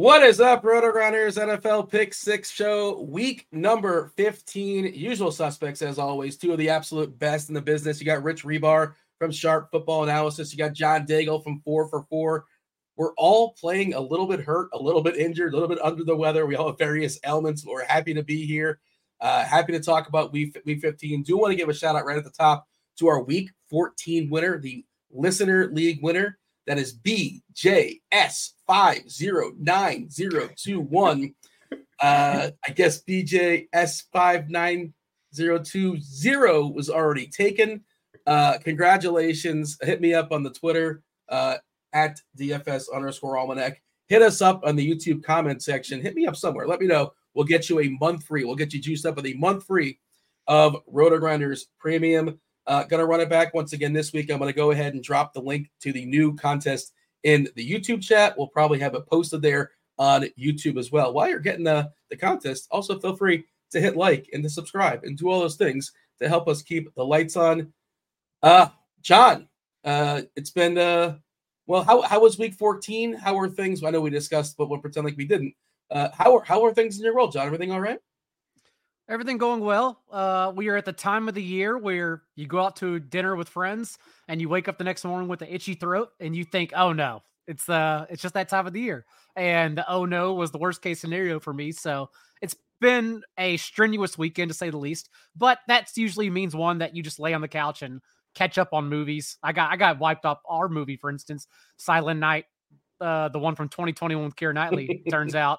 What is up, RotoGrinders NFL Pick Six Show, week number 15. Usual suspects, as always, two of the absolute best in the business. You got Rich Hribar from Sharp Football Analysis, you got John Daigle from Four for Four. We're all playing a little bit hurt, a little bit injured, a little bit under the weather. We all have various ailments. We're happy to be here. Uh, happy to talk about week, week 15. Do want to give a shout out right at the top to our week 14 winner, the Listener League winner. That is BJS509021. Uh, I guess BJS59020 was already taken. Uh, congratulations. Hit me up on the Twitter uh, at DFS underscore almanac. Hit us up on the YouTube comment section. Hit me up somewhere. Let me know. We'll get you a month free. We'll get you juiced up with a month free of RotoGrinders Premium. Uh, gonna run it back once again this week. I'm gonna go ahead and drop the link to the new contest in the YouTube chat. We'll probably have it posted there on YouTube as well. While you're getting the, the contest, also feel free to hit like and to subscribe and do all those things to help us keep the lights on. Uh John, uh it's been uh well, how how was week 14? How are things? I know we discussed, but we'll pretend like we didn't. Uh how are how are things in your world, John? Everything all right? Everything going well. Uh, we are at the time of the year where you go out to dinner with friends and you wake up the next morning with an itchy throat and you think, "Oh no, it's uh, it's just that time of the year." And oh no was the worst case scenario for me. So it's been a strenuous weekend to say the least. But that usually means one that you just lay on the couch and catch up on movies. I got I got wiped up our movie, for instance, Silent Night, uh, the one from 2021 with Keira Knightley. turns out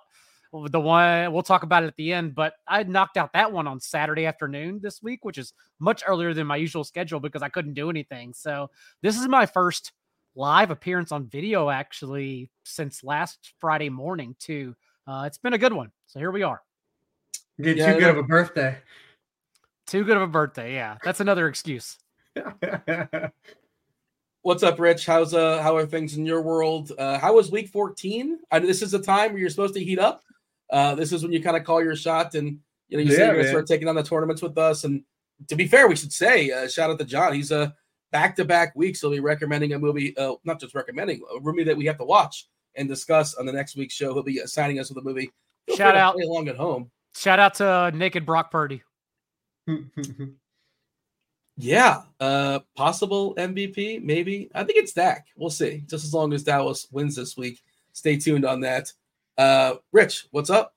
the one we'll talk about it at the end, but I knocked out that one on Saturday afternoon this week, which is much earlier than my usual schedule because I couldn't do anything. So this is my first live appearance on video actually since last Friday morning too. Uh, it's been a good one. So here we are. Get yeah, too good of a birthday. Too good of a birthday. Yeah, that's another excuse. What's up, Rich? How's uh how are things in your world? Uh how was week 14? I mean, this is a time where you're supposed to heat up. Uh, this is when you kind of call your shot and you know you yeah, say you're gonna start taking on the tournaments with us. And to be fair, we should say uh, shout out to John. He's a back to back weeks. He'll be recommending a movie, uh, not just recommending a movie that we have to watch and discuss on the next week's show. He'll be assigning us with a movie. Feel shout out along at home. Shout out to uh, Naked Brock Purdy. yeah, uh, possible MVP, maybe. I think it's Dak. We'll see. Just as long as Dallas wins this week. Stay tuned on that. Uh, Rich, what's up?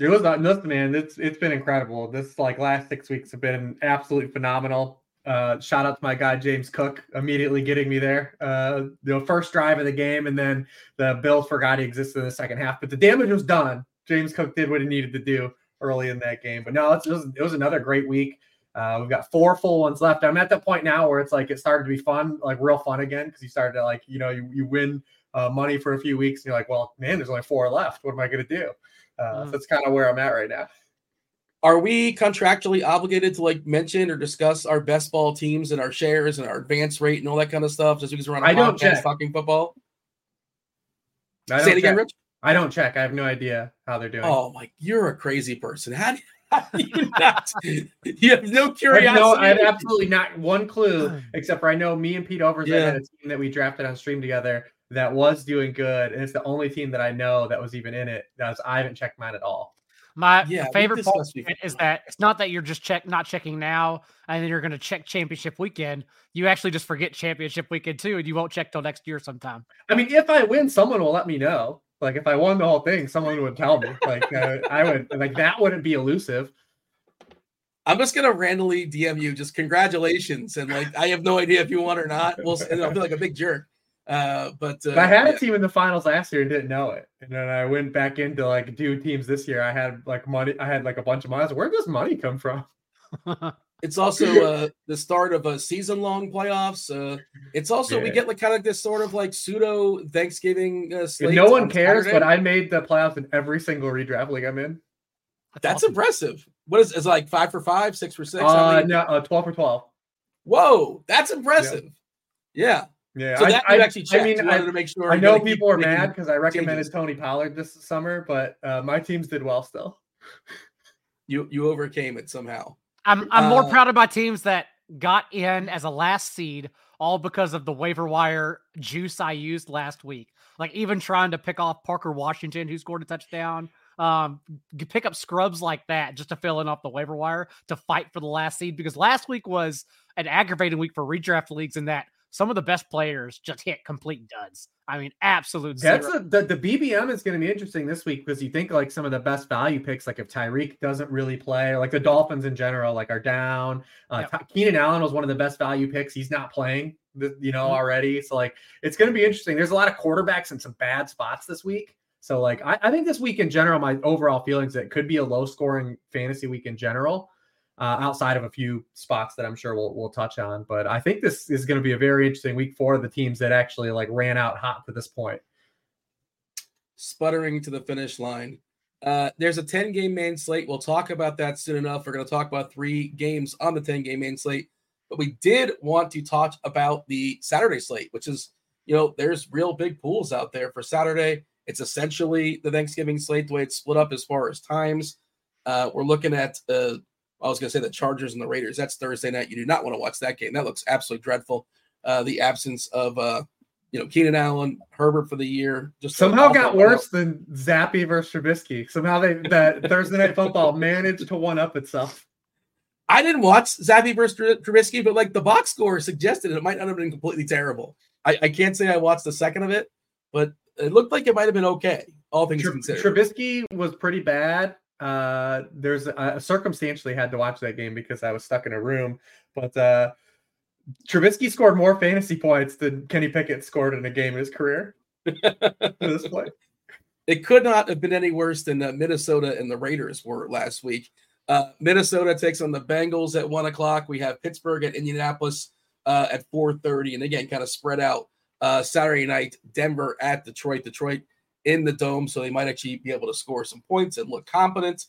It was not nothing, man. It's it's been incredible. This like last six weeks have been absolutely phenomenal. Uh, shout out to my guy James Cook, immediately getting me there. Uh, the first drive of the game, and then the Bills forgot he existed in the second half. But the damage was done. James Cook did what he needed to do early in that game. But no, it was, it was another great week. Uh, we've got four full ones left. I'm at the point now where it's like it started to be fun, like real fun again, because you started to like you know you, you win uh, money for a few weeks, and you're like, well, man, there's only four left. What am I going to do? Uh, mm. That's kind of where I'm at right now. Are we contractually obligated to like mention or discuss our best ball teams and our shares and our advance rate and all that kind of stuff just because we're on a I podcast check. talking football? I Say it again, Rich. I don't check. I have no idea how they're doing. Oh my, you're a crazy person. How do you, not, you have no curiosity. I have, no, I have absolutely not one clue, except for I know me and Pete Overs yeah. had a team that we drafted on stream together that was doing good, and it's the only team that I know that was even in it. That was I haven't checked mine at all. My yeah, favorite part is that it's not that you're just check not checking now and then you're going to check championship weekend. You actually just forget championship weekend too, and you won't check till next year sometime. I mean, if I win, someone will let me know. Like if I won the whole thing, someone would tell me. Like uh, I would like that wouldn't be elusive. I'm just gonna randomly DM you, just congratulations, and like I have no idea if you won or not. We'll and I'll feel like a big jerk. Uh, but, uh, I had a team in the finals last year and didn't know it, and then I went back into like do teams this year. I had like money. I had like a bunch of money. Where does money come from? it's also uh, the start of a season-long playoffs. Uh, it's also yeah. we get like kind of this sort of like pseudo Thanksgiving. Uh, no one on cares, Saturday. but I made the playoffs in every single redraft league I'm in. That's, That's awesome. impressive. What is is like five for five, six for six? Uh, no, uh, twelve for twelve. Whoa, that's impressive. Yeah. yeah. Yeah, so that I, actually checked. I mean, I, to make sure. I know people are mad because I recommended changes. Tony Pollard this summer, but uh, my teams did well still. You you overcame it somehow. I'm I'm uh, more proud of my teams that got in as a last seed, all because of the waiver wire juice I used last week. Like even trying to pick off Parker Washington, who scored a touchdown. Um, pick up scrubs like that just to fill in off the waiver wire to fight for the last seed because last week was an aggravating week for redraft leagues in that some of the best players just hit complete duds. I mean, absolute. That's a, the the BBM is going to be interesting this week because you think like some of the best value picks, like if Tyreek doesn't really play, like the Dolphins in general, like are down. Uh, yep. Keenan Allen was one of the best value picks. He's not playing, you know, mm-hmm. already. So like, it's going to be interesting. There's a lot of quarterbacks in some bad spots this week. So like, I, I think this week in general, my overall feelings that could be a low scoring fantasy week in general uh, outside of a few spots that I'm sure we'll, we'll touch on. But I think this is going to be a very interesting week for the teams that actually like ran out hot to this point. Sputtering to the finish line. Uh, there's a 10 game main slate. We'll talk about that soon enough. We're going to talk about three games on the 10 game main slate. But we did want to talk about the Saturday slate, which is, you know, there's real big pools out there for Saturday. It's essentially the Thanksgiving slate, the way it's split up as far as times. Uh, we're looking at uh, I was going to say the Chargers and the Raiders. That's Thursday night. You do not want to watch that game. That looks absolutely dreadful. Uh, the absence of uh, you know Keenan Allen, Herbert for the year, just somehow got worse than Zappe versus Trubisky. Somehow they that Thursday night football managed to one up itself. I didn't watch Zappe versus Trubisky, but like the box score suggested, it might not have been completely terrible. I, I can't say I watched the second of it, but it looked like it might have been okay, all things Tr- considered. Trubisky was pretty bad. Uh, there's I circumstantially had to watch that game because I was stuck in a room, but uh, Trubisky scored more fantasy points than Kenny Pickett scored in a game in his career. this point, it could not have been any worse than uh, Minnesota and the Raiders were last week. Uh, Minnesota takes on the Bengals at one o'clock. We have Pittsburgh at Indianapolis uh, at four thirty, and again, kind of spread out. Uh, Saturday night, Denver at Detroit. Detroit in the dome, so they might actually be able to score some points and look competent.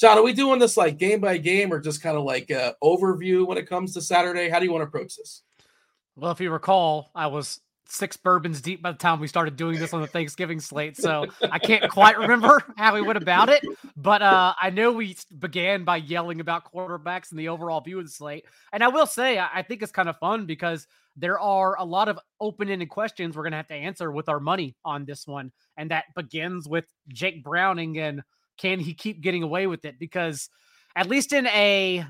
John, are we doing this like game by game or just kind of like uh, overview when it comes to Saturday? How do you want to approach this? Well, if you recall, I was six bourbons deep by the time we started doing this on the Thanksgiving slate. So I can't quite remember how we went about it, but uh, I know we began by yelling about quarterbacks and the overall view of the slate. And I will say, I think it's kind of fun because there are a lot of open ended questions we're going to have to answer with our money on this one. And that begins with Jake Browning and can he keep getting away with it? Because at least in a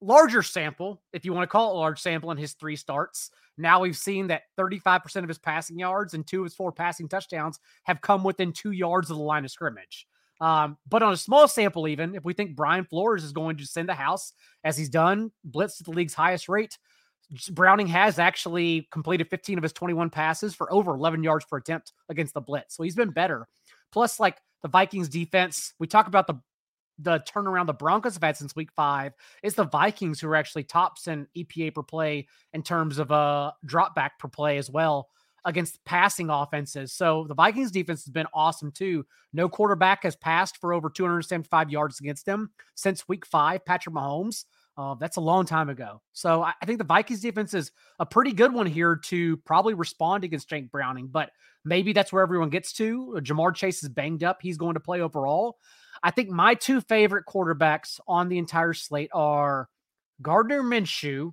larger sample, if you want to call it a large sample in his three starts, now we've seen that 35% of his passing yards and two of his four passing touchdowns have come within two yards of the line of scrimmage. Um, but on a small sample, even if we think Brian Flores is going to send the house as he's done, blitz at the league's highest rate, Browning has actually completed 15 of his 21 passes for over 11 yards per attempt against the blitz. So he's been better. Plus, like the Vikings defense, we talk about the the turnaround the Broncos have had since week five. It's the Vikings who are actually tops in EPA per play in terms of a uh, drop back per play as well against passing offenses. So the Vikings defense has been awesome too. No quarterback has passed for over 275 yards against them since week five. Patrick Mahomes. Uh, that's a long time ago. So I, I, think the Vikings defense is a pretty good one here to probably respond against Jake Browning, but maybe that's where everyone gets to. Ja'Marr Chase is banged up. He's going to play overall. I think my two favorite quarterbacks on the entire slate are Gardner Minshew,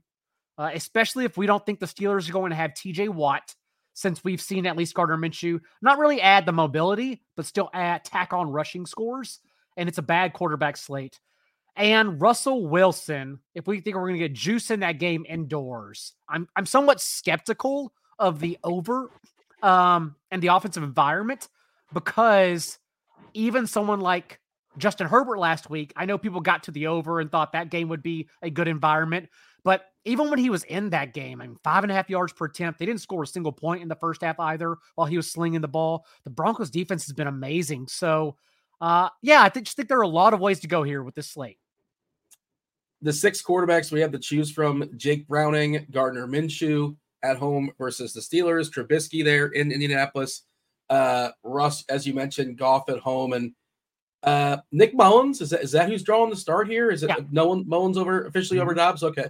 uh, especially if we don't think the Steelers are going to have TJ Watt, since we've seen at least Gardner Minshew not really add the mobility, but still add tack on rushing scores. And it's a bad quarterback slate. And Russell Wilson, if we think we're going to get juice in that game indoors, I'm I'm somewhat skeptical of the over um, and the offensive environment because even someone like Justin Herbert last week, I know people got to the over and thought that game would be a good environment. But even when he was in that game, I mean, five and a half yards per attempt, they didn't score a single point in the first half either while he was slinging the ball. The Broncos defense has been amazing. So, uh, yeah, I just think there are a lot of ways to go here with this slate. The six quarterbacks we have to choose from Jake Browning, Gardner Minshew at home versus the Steelers, Trubisky there in Indianapolis, uh, Russ, as you mentioned, Goff at home, and uh, Nick Mullens. Is that, is that who's drawing the start here? Is it yeah. no one Mullens over officially mm-hmm. over Dobbs? Okay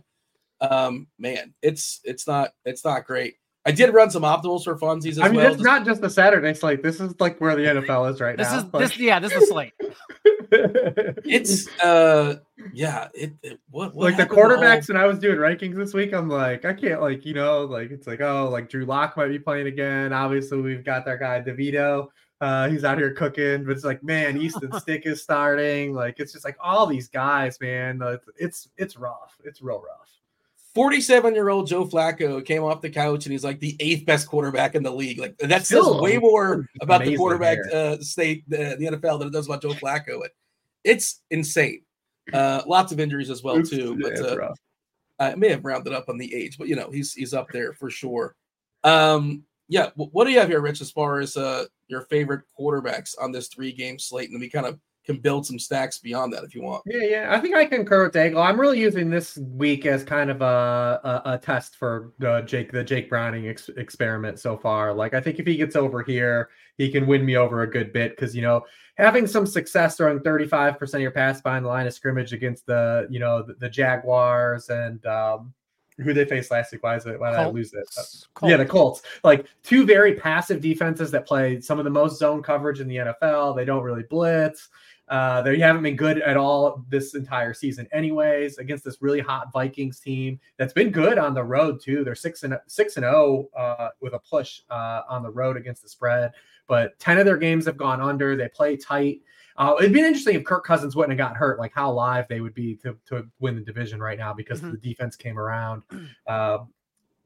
um, man, it's it's not it's not great. I did run some optimals for funsies as I mean, well. It's just, not just the Saturday slate. This is like where the NFL is right this now. Is, like... This yeah, this is slate. it's uh yeah, it, it what, what like the quarterbacks when I was doing rankings this week, I'm like, I can't like, you know, like it's like, oh, like Drew Lock might be playing again. Obviously, we've got that guy DeVito. Uh, he's out here cooking, but it's like, man, Easton Stick is starting. Like, it's just like all these guys, man. It's it's, it's rough. It's real rough. 47 year old Joe Flacco came off the couch and he's like the eighth best quarterback in the league. Like that says way more about the quarterback uh, state, the, the, NFL, than it does about Joe Flacco. it's insane. Uh, lots of injuries as well too. But uh, I may have rounded up on the age, but you know he's he's up there for sure. Um, yeah, what do you have here, Rich? As far as uh, your favorite quarterbacks on this three game slate, and then we kind of can build some stacks beyond that if you want. Yeah, yeah. I think I concur with Daigle. I'm really using this week as kind of a a, a test for the Jake the Jake Browning ex- experiment so far. Like I think if he gets over here, he can win me over a good bit because you know having some success throwing 35 percent of your pass behind the line of scrimmage against the you know the, the Jaguars and um, who they faced last week. Why is it? Why did Colts. I lose it? Uh, yeah, the Colts. Like two very passive defenses that play some of the most zone coverage in the NFL. They don't really blitz. Uh, they haven't been good at all this entire season, anyways. Against this really hot Vikings team that's been good on the road too. They're six and six and zero oh, uh, with a push uh, on the road against the spread, but ten of their games have gone under. They play tight. Uh, it'd be interesting if Kirk Cousins wouldn't have got hurt, like how live they would be to, to win the division right now because mm-hmm. the defense came around. Uh,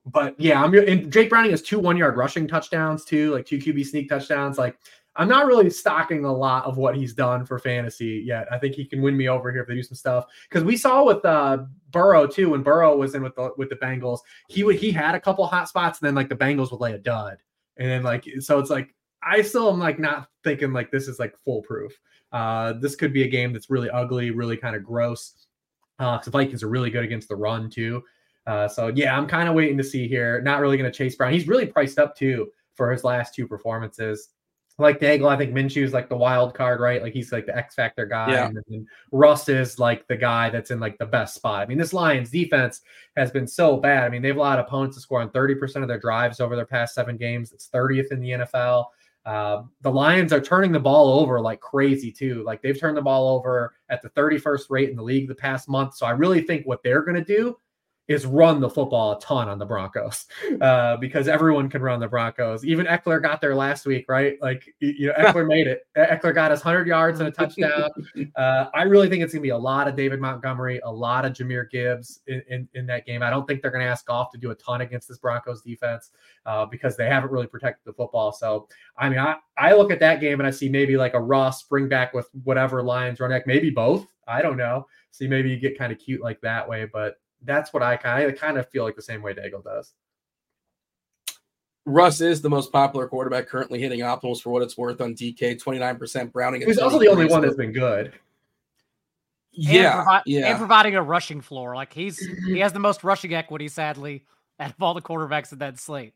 but yeah, I'm and Jake Browning has two one yard rushing touchdowns too, like two QB sneak touchdowns. Like I'm not really stocking a lot of what he's done for fantasy yet. I think he can win me over here if they do some stuff because we saw with uh, Burrow too when Burrow was in with the with the Bengals, he would he had a couple hot spots and then like the Bengals would lay a dud, and then like so it's like I still am like not thinking like this is like foolproof. Uh, this could be a game that's really ugly, really kind of gross. Uh, the Vikings are really good against the run too. Uh, so yeah, I'm kind of waiting to see here. Not really going to chase Brown. He's really priced up too for his last two performances like Daigle, I think Minshew is like the wild card, right? Like he's like the X factor guy. Yeah. And then Russ is like the guy that's in like the best spot. I mean, this Lions defense has been so bad. I mean, they've allowed opponents to score on 30% of their drives over their past seven games. It's 30th in the NFL. Uh, the Lions are turning the ball over like crazy too. Like they've turned the ball over at the 31st rate in the league the past month. So I really think what they're going to do is run the football a ton on the Broncos uh, because everyone can run the Broncos. Even Ekeler got there last week, right? Like you know, Ekeler made it. Ekeler got his hundred yards and a touchdown. Uh, I really think it's going to be a lot of David Montgomery, a lot of Jahmyr Gibbs in, in, in that game. I don't think they're going to ask Goff to do a ton against this Broncos defense uh, because they haven't really protected the football. So I mean, I I look at that game and I see maybe like a Russ bring back with whatever Lions run back, maybe both. I don't know. See, maybe you get kind of cute like that way, but that's what I kind of kind of feel like the same way Daigle does. Russ is the most popular quarterback currently hitting optimals for what it's worth on DK. Twenty nine percent Browning. He's also the only one that's been good. Yeah, and, provi- yeah, and providing a rushing floor. Like he's he has the most rushing equity, sadly, out of all the quarterbacks in that slate.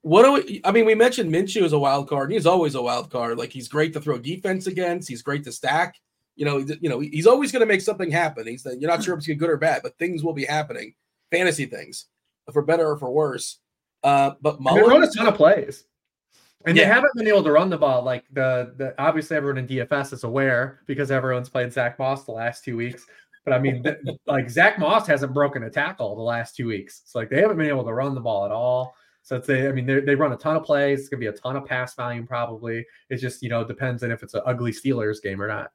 What do we? I mean, we mentioned Minshew is a wild card. He's always a wild card. Like he's great to throw defense against. He's great to stack you know, you know, he's always going to make something happen. He's you're not sure if it's good or bad, but things will be happening, fantasy things, for better or for worse. Uh, but Mullens, a ton of plays. And Yeah. they haven't been able to run the ball. Like the, the obviously everyone in DFS is aware because everyone's played Zach Moss the last two weeks. But I mean, like Zach Moss hasn't broken a tackle the last two weeks. It's like they haven't been able to run the ball at all. So it's they, I mean, they they run a ton of plays. It's gonna be a ton of pass volume probably. It just you know depends on if it's an ugly Steelers game or not.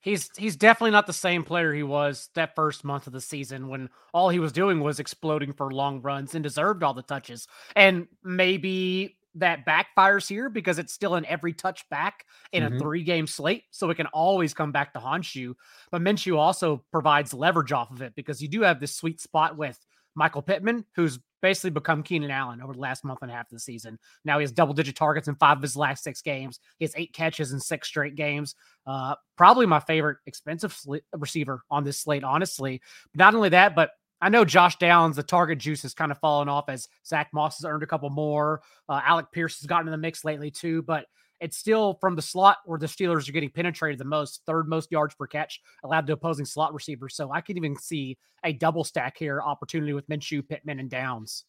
He's he's definitely not the same player he was that first month of the season when all he was doing was exploding for long runs and deserved all the touches. And maybe that backfires here because it's still an every touch back in Mhm. a three game slate. So it can always come back to haunt you. But Minshew also provides leverage off of it because you do have this sweet spot with Michael Pittman, who's basically become Keenan Allen over the last month and a half of the season. Now he has double digit targets in five of his last six games. He has eight catches in six straight games. Uh, probably my favorite expensive sli- receiver on this slate, honestly. Not only that, but I know Josh Downs, the target juice has kind of fallen off as Zach Moss has earned a couple more. Uh, Alec Pierce has gotten in the mix lately too, but it's still from the slot where the Steelers are getting penetrated the most, third most yards per catch allowed to opposing slot receivers. So I can even see a double stack here opportunity with Minshew, Pittman, and Downs.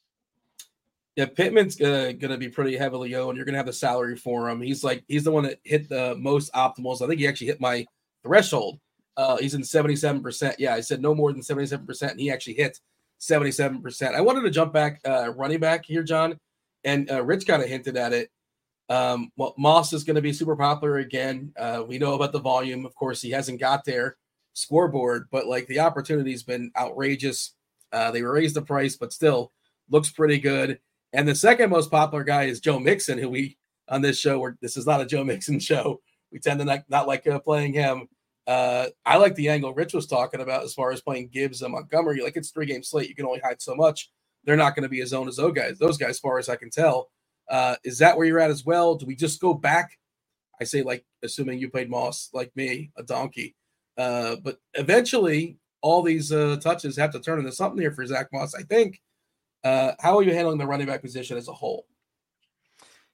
Yeah, Pittman's going to be pretty heavily owned. You're to have the salary for him. He's like he's the one that hit the most optimals. I think he actually hit my threshold. Uh, he's in 77%. Yeah, I said no more than 77%, and he actually hit 77%. I wanted to jump back uh, running back here, John, and uh, Rich kind of hinted at it. Um, well, Moss is going to be super popular again. Uh, we know about the volume. Of course, he hasn't got their scoreboard, but like the opportunity's been outrageous. Uh, they raised the price, but still looks pretty good. And the second most popular guy is Joe Mixon, who we on this show, where this is not a Joe Mixon show. We tend to not, not like uh, playing him. Uh, I like the angle Rich was talking about as far as playing Gibbs and Montgomery. Like it's three game slate, you can only hide so much. They're not going to be as owned as those guys. Those guys, as far as I can tell, uh, is that where you're at as well? Do we just go back? I say like assuming you played Moss like me, a donkey. Uh, but eventually, all these uh, touches have to turn into something here for Zach Moss. I think. Uh, how are you handling the running back position as a whole?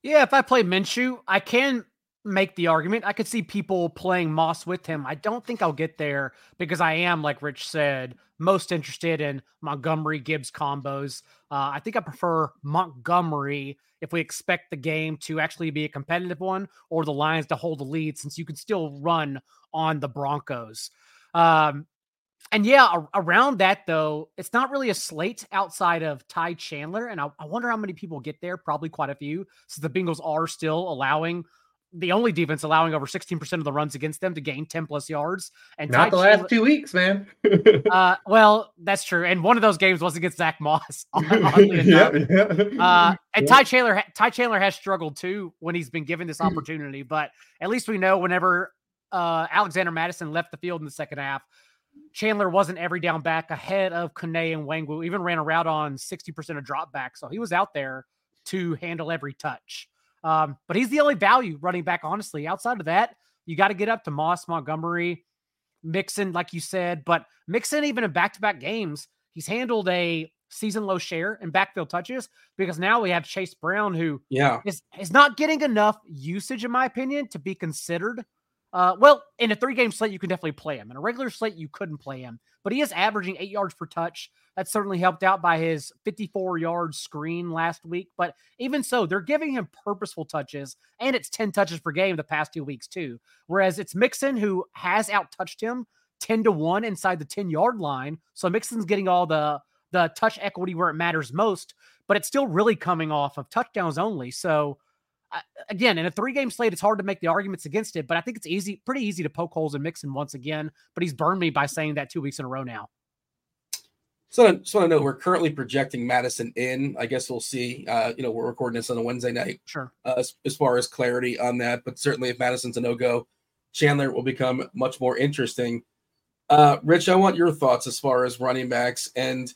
Yeah, if I play Minshew, I can make the argument. I could see people playing Moss with him. I don't think I'll get there because I am, like Rich said, most interested in Montgomery Gibbs combos. Uh, I think I prefer Montgomery if we expect the game to actually be a competitive one or the Lions to hold the lead, since you can still run on the Broncos. Um, and yeah, around that though, it's not really a slate outside of Ty Chandler, and I, I wonder how many people get there. Probably quite a few. So the Bengals are still allowing the only defense allowing over 16% of the runs against them to gain 10 plus yards. And Not Ty the Chandler- last two weeks, man. uh, well, that's true. And one of those games was against Zach Moss. oddly enough. Uh, and Ty Chandler, Ty Chandler has struggled too when he's been given this opportunity. But at least we know whenever uh, Alexander Mattison left the field in the second half, Chandler wasn't every down back ahead of Kene Nwangwu. Even ran a route on sixty percent of drop back, so he was out there to handle every touch. Um, but he's the only value running back, honestly. Outside of that, you got to get up to Moss, Montgomery, Mixon, like you said. But Mixon, even in back to back games, he's handled a season low share in backfield touches because now we have Chase Brown, who Yeah, is, is not getting enough usage, in my opinion, to be considered. Uh, well, in a three game slate, you can definitely play him. In a regular slate, you couldn't play him, but he is averaging eight yards per touch. That's certainly helped out by his 54 yard screen last week. But even so, they're giving him purposeful touches, and it's 10 touches per game the past two weeks, too. Whereas it's Mixon who has out touched him 10 to 1 inside the 10 yard line. So Mixon's getting all the the touch equity where it matters most, but it's still really coming off of touchdowns only. So again, in a three game slate, it's hard to make the arguments against it, but I think it's easy, pretty easy to poke holes in Mixon once again. But he's burned me by saying that two weeks in a row now. So I just want to know we're currently projecting Mattison in. I guess we'll see. Uh, you know, we're recording this on a Wednesday night Sure. uh, as, as far as clarity on that. But certainly, if Mattison's a no go, Chandler will become much more interesting. Uh, Rich, I want your thoughts as far as running backs, and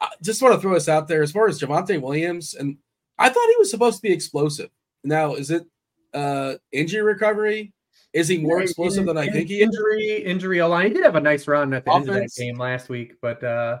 I just want to throw this out there as far as Javonte Williams. And I thought he was supposed to be explosive. Now, is it uh, injury recovery? Is he more explosive than I think he is? Injury, injury line. He did have a nice run at the end of that game last week, but uh,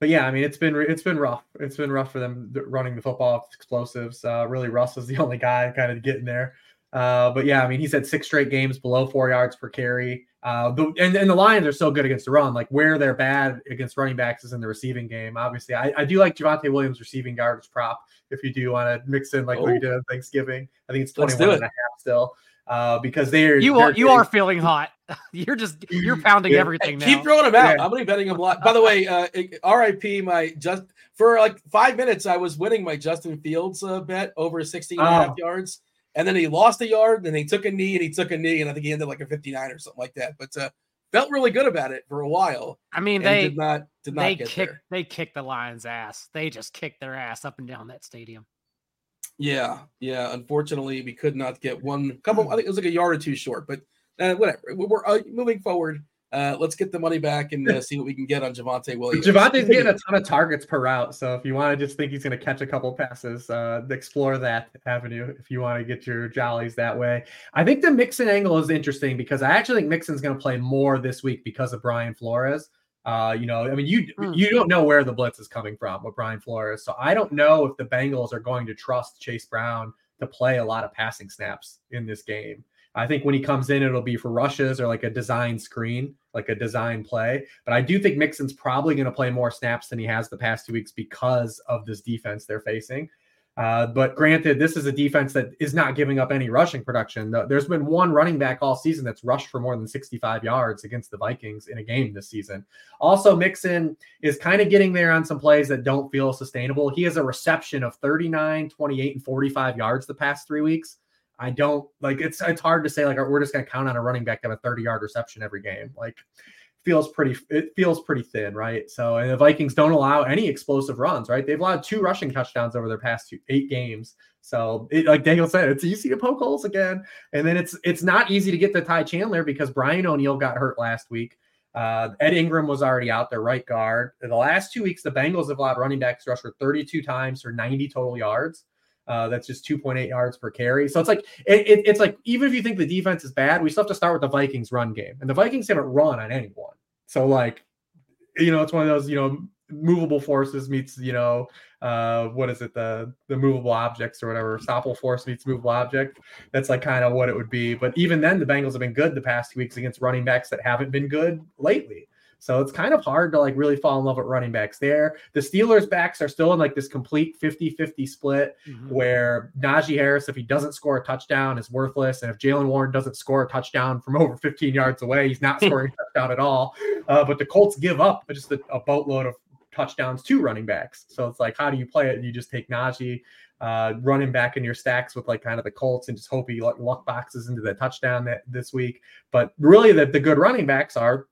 but yeah, I mean, it's been it's been rough. It's been rough for them running the football explosives. Uh, really, Russ is the only guy kind of getting there. Uh, but yeah, I mean, he's had six straight games below four yards per carry. Uh, the, and, and the Lions are so good against the run. Like where they're bad against running backs is in the receiving game. Obviously, I, I do like Javonte Williams receiving yards prop if you do want to mix in like oh. what you did on Thanksgiving. I think it's 21 and a half still uh, because they're you are you are feeling hot. you're just you're pounding yeah. everything. Keep throwing them out. Yeah. I'm gonna be betting them a lot. By the way, uh, RIP my just for like five minutes I was winning my Justin Fields uh, bet over 16 and a half oh. yards, and then he lost a yard, and he took a knee, and he took a knee, and I think he ended like a 59 or something like that. But uh, felt really good about it for a while. I mean, they did not did not they kicked there. they kicked the Lions' ass. They just kicked their ass up and down that stadium. Yeah, yeah. Unfortunately, we could not get one couple. I think it was like a yard or two short, but uh, whatever. We're uh, moving forward. Uh, let's get the money back and uh, see what we can get on Javonte Williams. Javonte's getting a ton of targets per route, so if you want to just think he's going to catch a couple passes, uh, explore that avenue. If you want to get your jollies that way, I think the Mixon angle is interesting because I actually think Mixon's going to play more this week because of Brian Flores. Uh, you know, I mean, you mm. you don't know where the blitz is coming from with Brian Flores, so I don't know if the Bengals are going to trust Chase Brown to play a lot of passing snaps in this game. I think when he comes in, it'll be for rushes or like a design screen, like a design play. But I do think Mixon's probably going to play more snaps than he has the past two weeks because of this defense they're facing. Uh, but granted, this is a defense that is not giving up any rushing production. There's been one running back all season that's rushed for more than 65 yards against the Vikings in a game this season. Also, Mixon is kind of getting there on some plays that don't feel sustainable. He has a reception of 39, 28, and 45 yards the past three weeks. I don't like it's it's hard to say like we're just gonna count on a running back to have a 30 yard reception every game. Like feels pretty it feels pretty thin, right? So and the Vikings don't allow any explosive runs, right? They've allowed two rushing touchdowns over their past two, eight games. So it, like Daniel said, it's easy to poke holes again. And then it's it's not easy to get to Ty Chandler because Brian O'Neill got hurt last week. Uh, Ed Ingram was already out there, right guard. In the last two weeks, the Bengals have allowed running backs rush for 32 times for 90 total yards. Uh, that's just 2.8 yards per carry. So it's like it, it, it's like even if you think the defense is bad, we still have to start with the Vikings run game, and the Vikings haven't run on anyone. So like, you know, it's one of those you know movable forces meets you know uh what is it? The the movable objects or whatever. Stoppable force meets movable object. That's like kind of what it would be. But even then the bengals have been good the past two weeks against running backs that haven't been good lately so it's kind of hard to like really fall in love with running backs there. The Steelers backs are still in like this complete 50 50 split mm-hmm. where Najee Harris, if he doesn't score a touchdown, is worthless. And if Jaylen Warren doesn't score a touchdown from over 15 yards away, he's not scoring a touchdown at all. Uh, but the Colts give up just a, a, boatload of touchdowns to running backs. So it's like, how do you play it? You just take Najee. Uh, running back in your stacks with like kind of the Colts and just hope he luck boxes into the touchdown that this week. But really, the, the good running backs are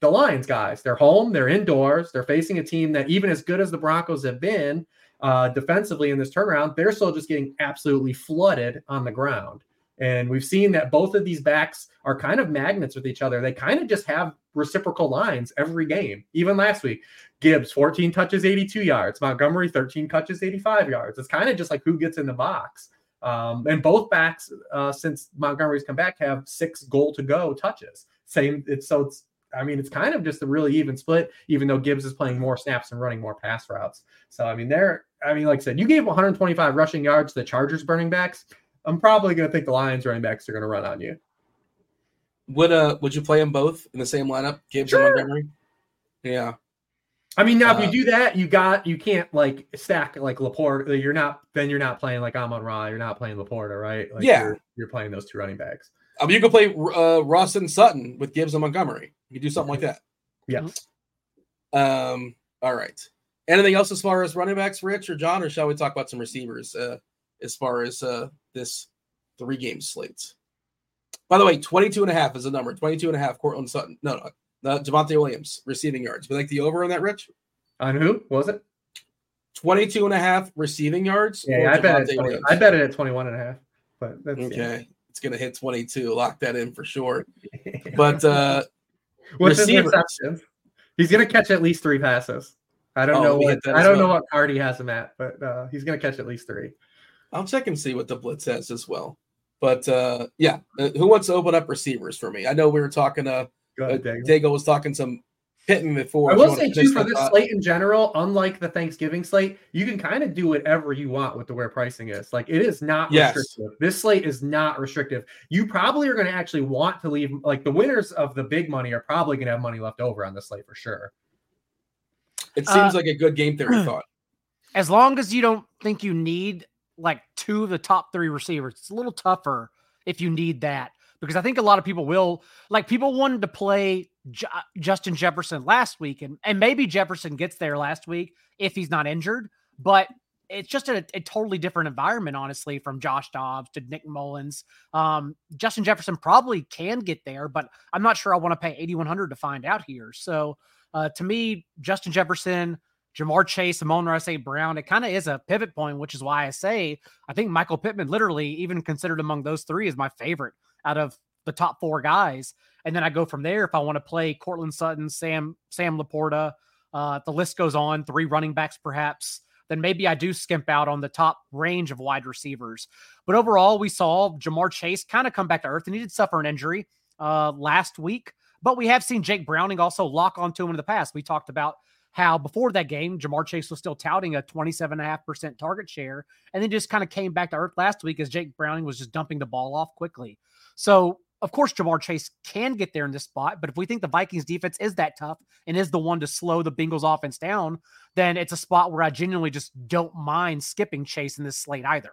the Lions guys. They're home, they're indoors, they're facing a team that, even as good as the Broncos have been uh, defensively in this turnaround, they're still just getting absolutely flooded on the ground. And we've seen that both of these backs are kind of magnets with each other. They kind of just have reciprocal lines every game. Even last week, Gibbs 14 touches, 82 yards. Montgomery 13 touches, 85 yards. It's kind of just like who gets in the box. Um, and both backs, uh, since Montgomery's come back, have six goal to go touches. Same. It's so it's I mean, it's kind of just a really even split, even though Gibbs is playing more snaps and running more pass routes. So, I mean, they're, I mean, like I said, you gave 125 rushing yards to the Chargers burning backs. I'm probably going to think the Lions running backs are going to run on you. Would uh would you play them both in the same lineup, Gibbs sure. and Montgomery? Yeah. I mean, now uh, if you uh, do that, you got you can't like stack like Laporta. You're not then you're not playing like Amon Ra. You're not playing Laporta, right? Like yeah, you're, you're playing those two running backs. I mean, you could play uh, Russ and Sutton with Gibbs and Montgomery. You could do something like that. Yeah. Um. All right. Anything else as far as running backs, Rich or John, or shall we talk about some receivers uh, as far as uh, this three game slate? By the way, 22 and a half is the number. 22 and a half, Courtland Sutton. No, no, no Javonte Williams receiving yards. We like the over on that, Rich? On who was it? 22 and a half receiving yards. Yeah, I bet, 20, I bet it at 21 and a half. But that's okay. Yeah it's going to hit 22. Lock that in for sure. But uh, What's receivers, he's going to catch at least three passes. I don't oh, know what I don't well. know what card he has him at, but uh, he's going to catch at least three. I'll check and see what the blitz has as well. But uh, yeah, uh, who wants to open up receivers for me? I know we were talking. Uh, ahead, uh Daigle was talking some hit me before. I will say finish too for that this thought. slate in general, unlike the Thanksgiving slate, you can kind of do whatever you want with the where pricing is. Like it is not Yes. restrictive. This slate is not restrictive. You probably are going to actually want to leave. Like the winners of the big money are probably going to have money left over on this slate for sure. It seems Uh, like a good game theory thought. as long as you don't think you need like two of the top three receivers, it's a little tougher if you need that because I think a lot of people will like people wanted to play Ju- Justin Jefferson last week and and maybe Jefferson gets there last week if he's not injured, but it's just a, a totally different environment, honestly, from Josh Dobbs to Nick Mullens. Um, Justin Jefferson probably can get there, but I'm not sure I want to pay 8,100 to find out here. So uh, to me, Justin Jefferson, Ja'Marr Chase, Amon St. Brown, it kind of is a pivot point, which is why I say I think Michael Pittman, literally, even considered among those three, is my favorite out of the top four guys. And then I go from there if I want to play Courtland Sutton, Sam, Sam Laporta, uh, the list goes on, three running backs perhaps. Then maybe I do skimp out on the top range of wide receivers. But overall, we saw Ja'Marr Chase kind of come back to earth, and he did suffer an injury uh, last week. But we have seen Jake Browning also lock onto him in the past. We talked about how before that game, Ja'Marr Chase was still touting a 27.5% target share, and then just kind of came back to earth last week as Jake Browning was just dumping the ball off quickly. So, of course, Ja'Marr Chase can get there in this spot, but if we think the Vikings defense is that tough and is the one to slow the Bengals offense down, then it's a spot where I genuinely just don't mind skipping Chase in this slate either.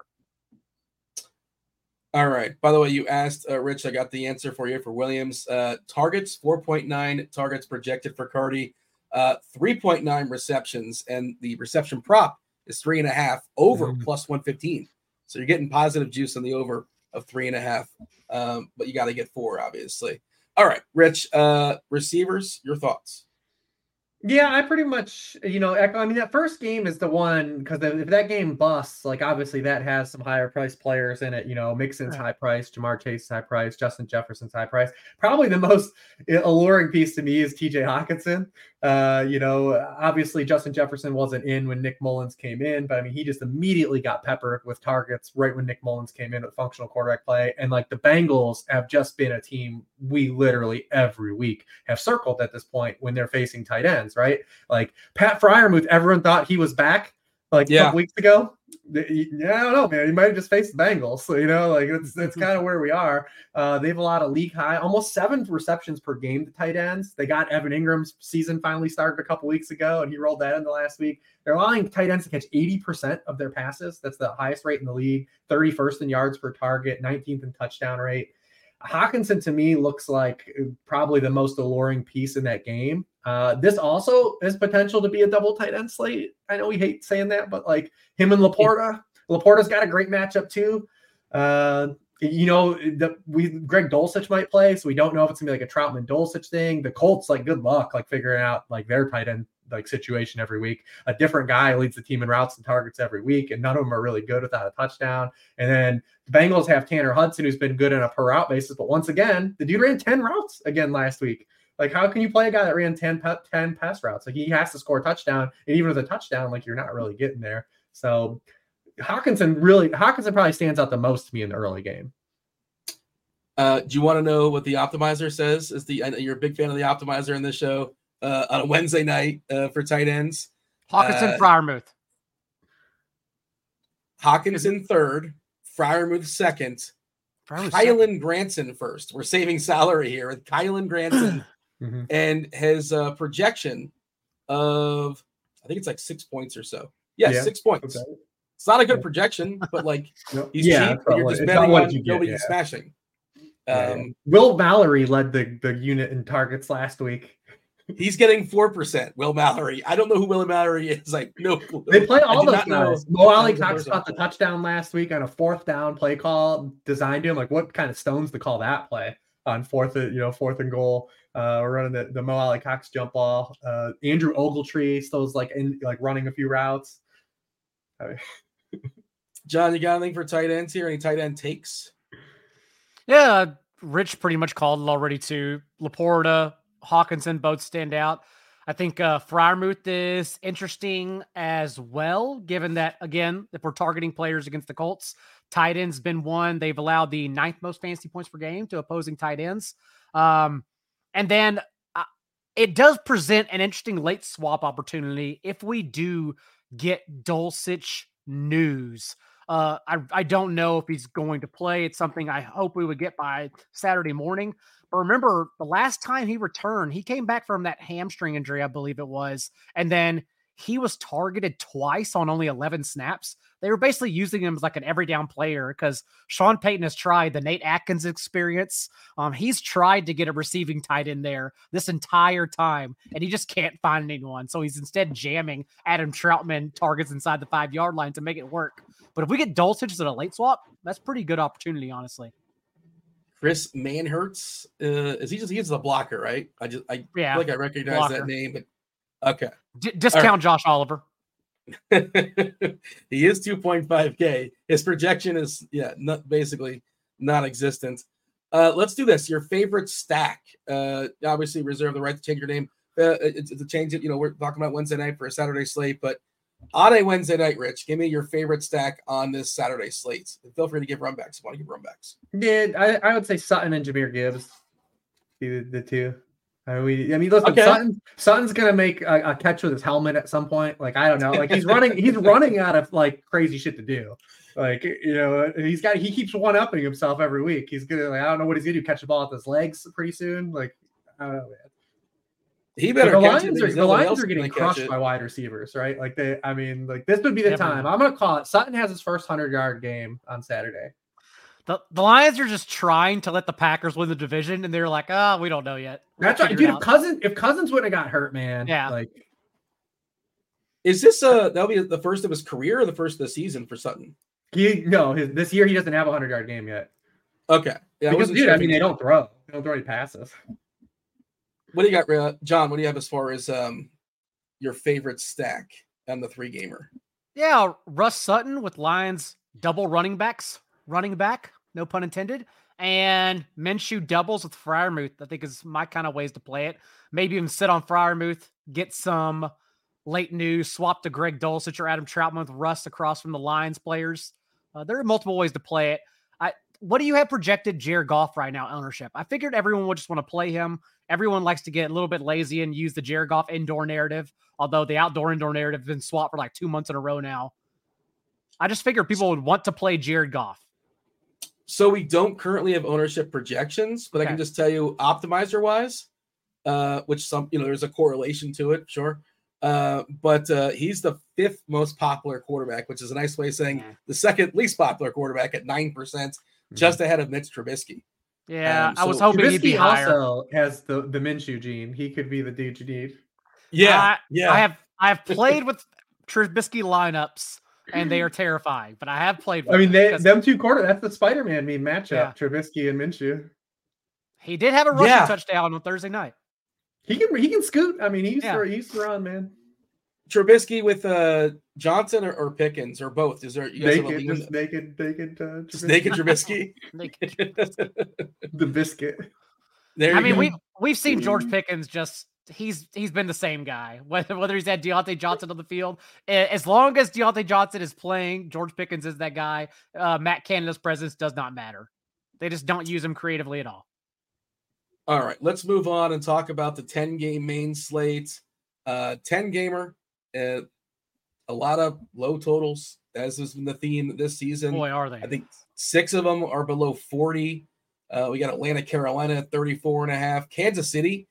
All right. By the way, you asked uh, Rich. I got the answer for you for Williams. Uh, targets 4.9 targets projected for Cardi, uh, 3.9 receptions, and the reception prop is three and a half over Mhm. plus 115. So you're getting positive juice on the over of three and a half, um, but you got to get four, obviously. All right, Rich. Uh, receivers, your thoughts? Yeah, I pretty much, you know, echo. I mean, that first game is the one because if that game busts, like obviously that has some higher price players in it. You know, Mixon's Right. high price, Ja'Marr Chase high price, Justin Jefferson's high price. Probably the most alluring piece to me is T.J. Hockenson. Uh, you know, obviously Justin Jefferson wasn't in when Nick Mullens came in, but I mean, he just immediately got peppered with targets right when Nick Mullens came in with functional quarterback play. And like the Bengals have just been a team we literally every week have circled at this point when they're facing tight ends, right? Like Pat Freiermuth, everyone thought he was back like a Yeah. couple weeks ago. Yeah, I don't know, man. He might have just faced the Bengals. So, you know, like it's that's kind of where we are. Uh, they have a lot of league high, almost seven receptions per game to tight ends. They got Evan Engram's season finally started a couple weeks ago, and he rolled that in the last week. They're allowing tight ends to catch 80% of their passes. That's the highest rate in the league, 31st in yards per target, 19th in touchdown rate. Hockenson to me looks like uh, probably the most alluring piece in that game. Uh, this also has potential to be a double tight end slate. I know we hate saying that, but like him and Laporta, Laporta's got a great matchup too. Uh, you know, the, we Greg Dulcich might play, so we don't know if it's gonna be like a Trautman Dulcich thing. The Colts, like, good luck, like figuring out like their tight end like situation every week. A different guy leads the team in routes and targets every week, and none of them are really good without a touchdown. And then the Bengals have Tanner Hudson, who's been good on a per route basis, but once again, the dude ran 10 routes again last week. Like, how can you play a guy that ran 10, 10 pass routes? Like, he has to score a touchdown. And even with a touchdown, like, you're not really getting there. So, Hockenson really, Hockenson probably stands out the most to me in the early game. Uh, do you want to know what the optimizer says? Is the you're a big fan of the optimizer in this show uh, on a Wednesday night uh, for tight ends? Hockenson, Uh, Freiermuth. Hockenson third, Freiermuth second, Freiermuth second. Granson first. We're saving salary here with Kylen Granson Mhm. and his uh, projection of I think it's like six points or so. Yeah, Yeah, six points. Okay. It's not a good projection, but like No, he's yeah, cheap. it's You're just betting on you nobody yeah. smashing. Um, yeah. Will Mallory led the, the unit in targets last week. He's getting four percent. Will Mallory. I don't know who Will Mallory is. Like no. They play all those not know guys. Mo Alie that was a Cox person. caught the touchdown last week on a fourth down play call designed to him. Like, what kind of stones to call that play on fourth, you know, fourth and goal? Uh, we're running the, the Mo Alie-Cox jump ball. Uh, Andrew Ogletree still's like in like running a few routes. I mean, John, you got anything for tight ends here? Any tight end takes? Yeah, Rich pretty much called it already too. Laporta, Hockenson both stand out. I think uh, Freiermuth is interesting as well, given that, again, if we're targeting players against the Colts, tight ends been one. They've allowed the ninth most fantasy points per game to opposing tight ends. Um, and then I, it does present an interesting late swap opportunity if we do get Dulcich news. Uh, I, I don't know if he's going to play. It's something I hope we would get by Saturday morning. But remember, the last time he returned, he came back from that hamstring injury, I believe it was. And then he was targeted twice on only 11 snaps. They were basically using him as like an every down player because Sean Payton has tried the Nate Adkins experience. Um, he's tried to get a receiving tight end there this entire time, and he just can't find anyone. So he's instead jamming Adam Trautman targets inside the five yard line to make it work. But if we get Dulcich at a late swap, that's pretty good opportunity, honestly. Chris Manhertz, uh, is he just he's the blocker, right? I just I Yeah, feel like I recognize blocker. that name, but okay. D- discount Josh Oliver. he is 2.5k. His projection is yeah, not basically non-existent. Uh, let's do this. Your favorite stack. Uh, obviously, reserve the right to change your name. Uh, it's, to change it. You know, we're talking about Wednesday night for a Saturday slate, but on a Wednesday night, Rich, give me your favorite stack on this Saturday slate. Feel free to give runbacks. if you Want to give runbacks? Yeah, I, I would say Sutton and Jahmyr Gibbs. The, the two. I mean, I mean, listen, Okay. Sutton, Sutton's gonna make a, a catch with his helmet at some point. Like I don't know, like he's running, he's running out of like crazy shit to do. Like you know, he's got he keeps one upping himself every week. He's gonna like I don't know what he's gonna do, catch the ball with his legs pretty soon. Like I don't know, man. He But better the catch it Lions are the Lions are getting crushed by wide receivers, right? Like they, I mean, like this would be the Definitely. time. I'm gonna call it. Sutton has his first hundred yard game on Saturday. The, the Lions are just trying to let the Packers win the division, and they're like, oh, we don't know yet. We'll That's right, figure dude. If. Cousins, if Cousins wouldn't have got hurt, man, Yeah. like Is this uh that'll be the first of his career or the first of the season for Sutton? he no, his, this year he doesn't have a hundred yard game yet. Okay. Yeah, because wasn't dude, sure I mean, they don't throw, they don't throw any passes. What do you got, uh, John? What do you have as far as um your favorite stack on the three gamer? Yeah, Russ Sutton with Lions double running backs, running back, no pun intended, and Minshew doubles with Freiermuth. I think is my kind of ways to play it. Maybe even sit on Freiermuth, get some late news, swap to Greg Dulcich or Adam Trautman with Russ across from the Lions players. Uh, there are multiple ways to play it. I what do you have projected Jared Goff right now ownership? I figured everyone would just want to play him. Everyone likes to get a little bit lazy and use the Jared Goff indoor narrative, although the outdoor indoor narrative has been swapped for like two months in a row now. I just figured people would want to play Jared Goff. So we don't currently have ownership projections, but I can just tell you optimizer wise, uh, which some you know there's a correlation to it, sure. Uh, but uh, he's the fifth most popular quarterback, which is a nice way of saying Mhm. the second least popular quarterback at nine percent, just ahead of Mitch Trubisky. Yeah, Um, I was so hoping he'd be Trubisky higher. also has the the Minshew gene. He could be the dude you need. Yeah, I, yeah. I have I have played with Trubisky lineups and they are terrifying, but I have played. With I mean, them they, because them two quarter. That's the Spider Man meme matchup. Yeah. Trubisky and Minshew. he did have a rushing Yeah. touchdown on Thursday night. He can he can scoot. I mean, he used Yeah. to he used to run, man. Trubisky with uh Johnson or, or Pickens or both. Is there you guys have a Naked, just naked, naked, uh, just Trubisky. naked Trubisky? They- the biscuit. there I you mean, go. we we've seen George Pickens just he's he's been the same guy. Whether whether he's had Diontae Johnson on the field, as long as Diontae Johnson is playing, George Pickens is that guy. Uh, Matt Canada's presence does not matter. They just don't use him creatively at all. All right, let's move on and talk about the 10 game main slate. Uh 10 gamer, uh, a lot of low totals, as has been the theme this season. Boy, are they! I think six of them are below 40. Uh, we got Atlanta, Carolina at 34 and a half. Kansas City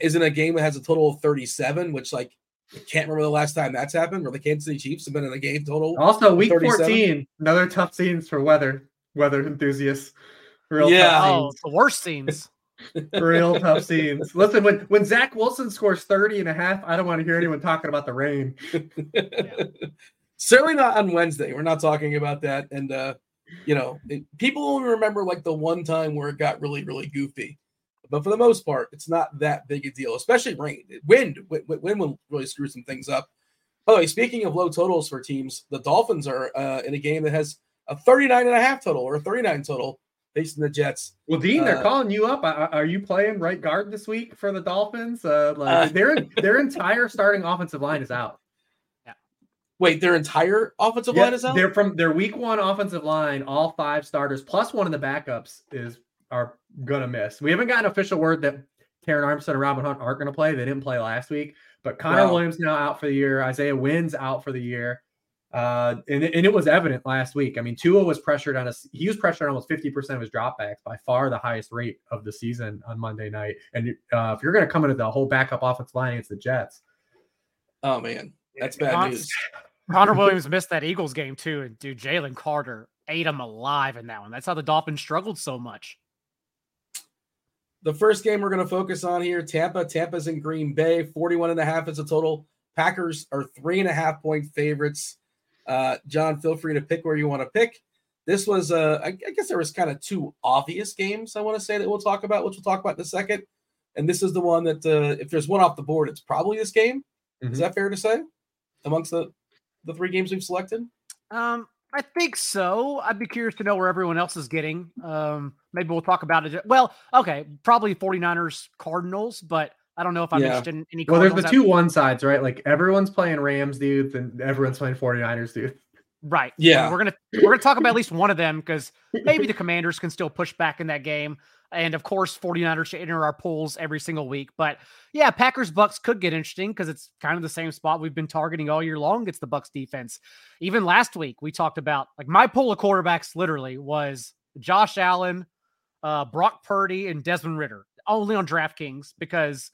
is in a game that has a total of 37, which like I can't remember the last time that's happened where the Kansas City Chiefs have been in a game total. Also, week 37? 14, another tough scenes for weather weather enthusiasts. Real Yeah. tough oh, scenes. the worst scenes. Real tough scenes. Listen, when when Zach Wilson scores 30 and a half, I don't want to hear anyone talking about the rain. Certainly not on Wednesday. We're not talking about that. And uh, you know, it, people only remember like the one time where it got really, really goofy. But for the most part, it's not that big a deal, especially rain. Wind, wind, wind will really screw some things up. By the way, speaking of low totals for teams, the Dolphins are uh, in a game that has a 39 and a half total or a 39 total facing the Jets. Well, Dean, they're Uh, calling you up. Are are you playing right guard this week for the Dolphins? Uh, like Uh, their their entire starting offensive line is out. Wait, their entire offensive Yeah, line is out? They're from their week one offensive line. All five starters plus one of the backups is are gonna miss. We haven't gotten official word that Terron Armstead and Robin Hunt aren't going to play. They didn't play last week, but Connor Wow. Williams now out for the year. Isaiah Wynn's out for the year. Uh, and, it- and it was evident last week. I mean, Tua was pressured on us. He was pressured on almost 50% of his dropbacks, by far the highest rate of the season on Monday night. And uh, if you're going to come into the whole backup offense line against the Jets, Oh man, that's bad Con- news. Connor Williams missed that Eagles game too, and dude, Jalen Carter ate him alive in that one. That's how the Dolphins struggled so much. The first game we're going to focus on here, Tampa. Tampa's in Green Bay. 41 and a half is a total. Packers are three and a half point favorites. Uh, John, feel free to pick where you want to pick. This was, uh, I, I guess there was kind of two obvious games I want to say that we'll talk about, which we'll talk about in a second. And this is the one that, uh, if there's one off the board, it's probably this game. Is Mhm. that fair to say? Amongst the the three games we've selected. Um, I think so. I'd be curious to know where everyone else is getting. Um, maybe we'll talk about it. Well, okay, probably 49ers Cardinals, but I don't know if I'm Yeah. interested in any well, there's the Cardinals two one sides, right? Like everyone's playing Rams dudes and everyone's playing 49ers dudes. Right. Yeah. And We're gonna we're gonna talk about at least one of them because maybe the commanders can still push back in that game. And of course, 49ers should enter our pools every single week. But yeah, Packers Bucks could get interesting because it's kind of the same spot we've been targeting all year long. It's the Bucks defense. Even last week, we talked about like my pool of quarterbacks literally was Josh Allen, uh, Brock Purdy, and Desmond Ridder, only on DraftKings because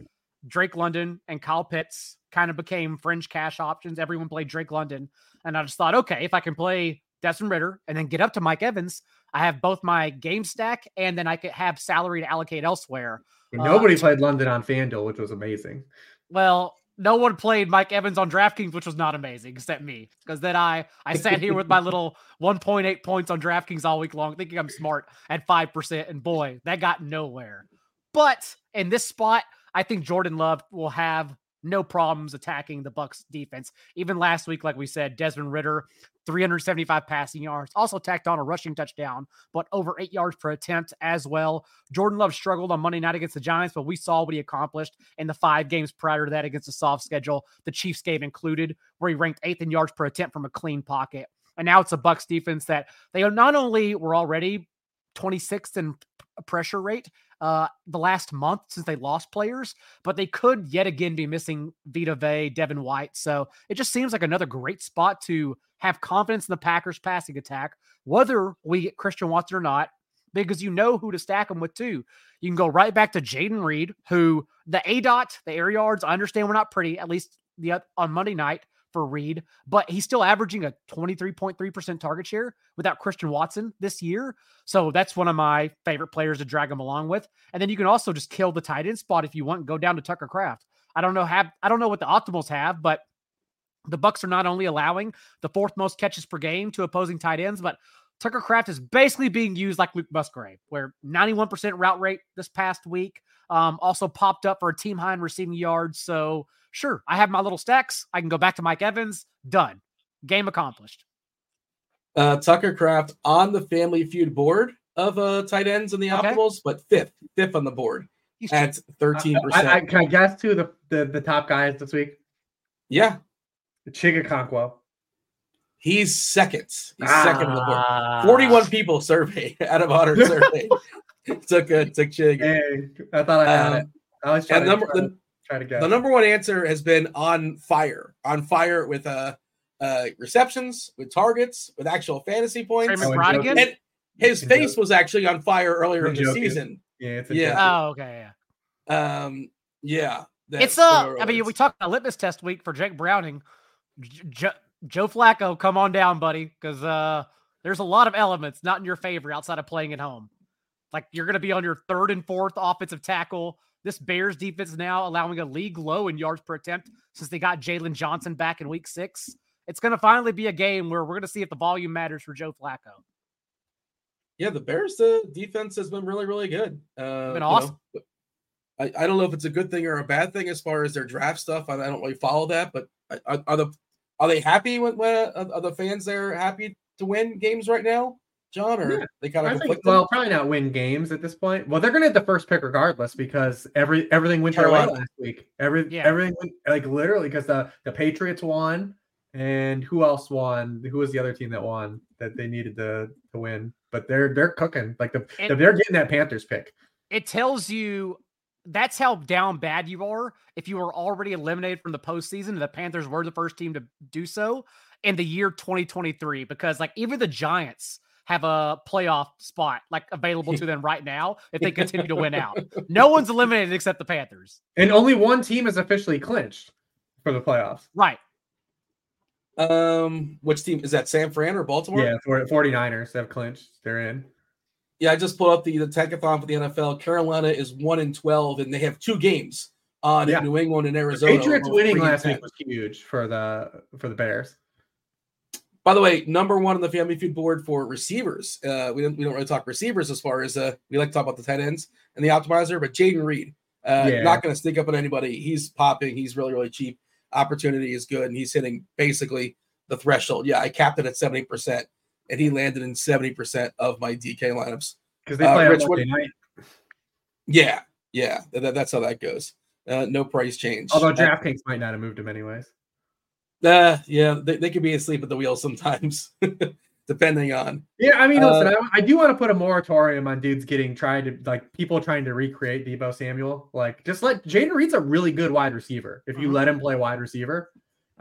Drake London and Kyle Pitts kind of became fringe cash options. Everyone played Drake London. And I just thought, okay, if I can play Desmond Ridder and then get up to Mike Evans, I have both my game stack and then I could have salary to allocate elsewhere. And Uh, Nobody played London on FanDuel, which was amazing. Well, no one played Mike Evans on DraftKings, which was not amazing, except me. Because then I I sat here with my little 1.8 points on DraftKings all week long, thinking I'm smart at 5%. And boy, that got nowhere. But in this spot, I think Jordan Love will have no problems attacking the Bucks defense. Even last week, like we said, Desmond Ridder, 375 passing yards, also tacked on a rushing touchdown, but over eight yards per attempt as well. Jordan Love struggled on Monday night against the Giants, but we saw what he accomplished in the five games prior to that against a soft schedule, the Chiefs game included, where he ranked eighth in yards per attempt from a clean pocket. And now it's a Bucks defense that they not only were already 26th in pressure rate uh, the last month since they lost players, but they could yet again be missing Vita Vea, Devin White. So it just seems like another great spot to have confidence in the Packers passing attack, whether we get Christian Watson or not, because you know who to stack them with too. You can go right back to Jayden Reed, who the A dot, the air yards, I understand we're not pretty, at least the on Monday night for Reed, but he's still averaging a 23.3% target share without Christian Watson this year. So that's one of my favorite players to drag him along with. And then you can also just kill the tight end spot if you want and go down to Tucker Kraft. I don't know have I don't know what the optimals have, but the Bucks are not only allowing the fourth most catches per game to opposing tight ends, but Tucker Kraft is basically being used like Luke Musgrave, where 91% route rate this past week. Um, also popped up for a team high in receiving yards. So sure, I have my little stacks. I can go back to Mike Evans. Done. Game accomplished. Uh, Tucker Kraft on the Family Feud board of uh, tight ends in the Okay. optimals, but fifth, fifth on the board He's at thirteen percent. I, can I guess too the, the the top guys this week? Yeah, Chig Okonkwo. He's second. He's second on the board. Ah. Forty-one people surveyed out of hundred surveyed. took a took Chig. Hey, I thought I had Um, it. I was trying And to, number try, the, try to guess. the number one answer has been on fire, on fire with uh, uh receptions, with targets, with actual fantasy points. Trey Oh, and McBride Joe- again? And his And face was actually on fire earlier in the Joe- season. yeah, it's a Yeah. joke. Oh, okay. Yeah. Um, yeah, it's that's uh what mean, we talked about litmus test week for Jake Browning. J- J- Joe Flacco, come on down, buddy, because uh there's a lot of elements not in your favor outside of playing at home. Like you're gonna be on your third and fourth offensive tackle. This Bears defense now allowing a league low in yards per attempt since they got Jaylon Johnson back in week six. It's gonna finally be a game where we're gonna see if the volume matters for Joe Flacco. Yeah, the Bears' uh, defense has been really, really good. Uh, Been you know, awesome. I, I don't know if it's a good thing or a bad thing as far as their draft stuff. I, I don't really follow that, but are, are the are they happy with when uh, are the fans there happy to win games right now, John? Or Yeah, they kind of I think, well, probably not win games at this point. Well, they're going to get the first pick regardless because every everything went their way last week. Every Yeah. everything went, like literally because the the Patriots won and who else won? Who was the other team that won that they needed to to win? But they're they're cooking like the, And- they're getting that Panthers pick. it tells you that's how down bad you are if you were already eliminated from the postseason the Panthers were the first team to do so in the year 2023. Because like even the Giants have a playoff spot like available to them right now if they continue to win out. No one's eliminated except the Panthers. And only one team is officially clinched for the playoffs. Right. Um, which team is that? San Fran or Baltimore? Yeah, 49ers have clinched. They're in. Yeah, I just pulled up the the tankathon for the NFL. Carolina is one in twelve, and they have two games on Yeah. New England and Arizona. The Patriots winning last 10. week was huge for the for the Bears. By the way, number one on the family feud board for receivers. Uh, we don't we don't really talk receivers as far as uh, we like to talk about the tight ends and the optimizer, but Jayden Reed, uh, Yeah. not going to sneak up on anybody. He's popping. He's really really cheap. Opportunity is good, and he's hitting basically the threshold. Yeah, I capped it at seventy percent, and he landed in seventy percent of my DK lineups. Because they Uh, play Rich, on what- night. Yeah, yeah, that, that's how that goes. Uh, no price change. Although Uh, DraftKings might not have moved him anyways. Uh, yeah, they, they could be asleep at the wheel sometimes, depending on. Yeah, I mean, Uh, listen, I, I do want to put a moratorium on dudes getting tried to like people trying to recreate Debo Samuel. Like, just let Jayden Reed's a really good wide receiver. If you Mhm. let him play wide receiver,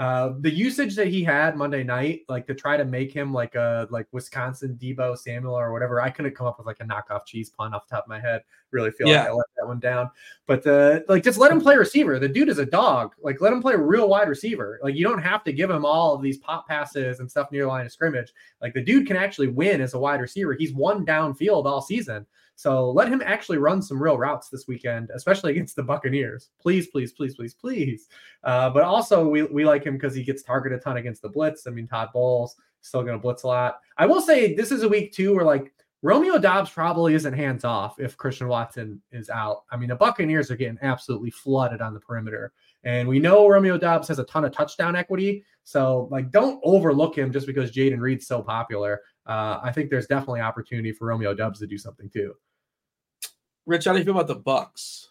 uh, the usage that he had Monday night, like to try to make him like a like Wisconsin Debo Samuel or whatever, I couldn't come up with like a knockoff cheese pun off the top of my head. Really feel Yeah. like I let that one down. But uh, like, just let him play receiver. The dude is a dog. Like, let him play real wide receiver. Like, you don't have to give him all of these pop passes and stuff near the line of scrimmage. Like the dude can actually win as a wide receiver. He's won downfield all season. So let him actually run some real routes this weekend, especially against the Buccaneers. Please, please, please, please, please. Uh, but also we, we like him because he gets targeted a ton against the blitz. I mean, Todd Bowles still going to blitz a lot. I will say this is a week too where like Romeo Dobbs probably isn't hands off if Christian Watson is out. I mean, the Buccaneers are getting absolutely flooded on the perimeter. And we know Romeo Dobbs has a ton of touchdown equity. So, like, don't overlook him just because Jayden Reed's so popular. Uh, I think there's definitely opportunity for Romeo Dobbs to do something too. Rich, how do you feel about the Bucks?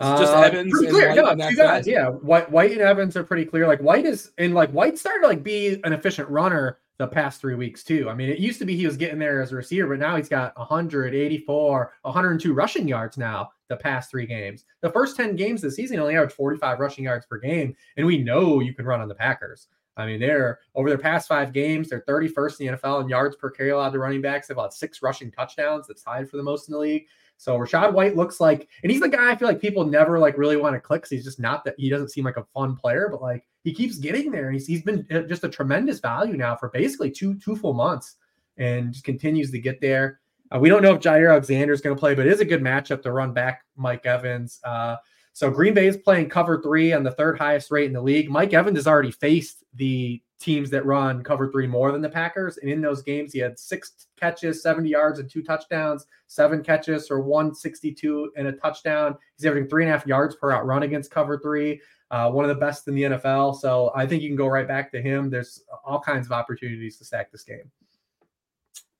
Just Uh, Evans pretty and clear. White No, two guys. it? Yeah, White, White and Evans are pretty clear. Like White is, and like White started to like be an efficient runner the past three weeks too. I mean, it used to be he was getting there as a receiver, but now he's got 184, 102 rushing yards now the past three games. The first 10 games this season he only averaged 45 rushing yards per game, and we know you can run on the Packers. I mean, they're over their past five games, they're 31st in the NFL in yards per carry allowed to running backs. They've allowed six rushing touchdowns. That's tied for the most in the league. So Rachaad White looks like, and he's the guy I feel like people never like really want to click. 'cause he's just not that he doesn't seem like a fun player, but like he keeps getting there. He's he's been uh, just a tremendous value now for basically two two full months, and just continues to get there. Uh, we don't know if Jaire Alexander is going to play, but it is a good matchup to run back Mike Evans. Uh, so Green Bay is playing cover three on the third highest rate in the league. Mike Evans has already faced the teams that run cover three more than the Packers. And in those games, he had six catches, 70 yards, and two touchdowns, seven catches for 162 and a touchdown. He's averaging three and a half yards per out run against cover three. Uh, one of the best in the NFL. So I think you can go right back to him. There's all kinds of opportunities to stack this game.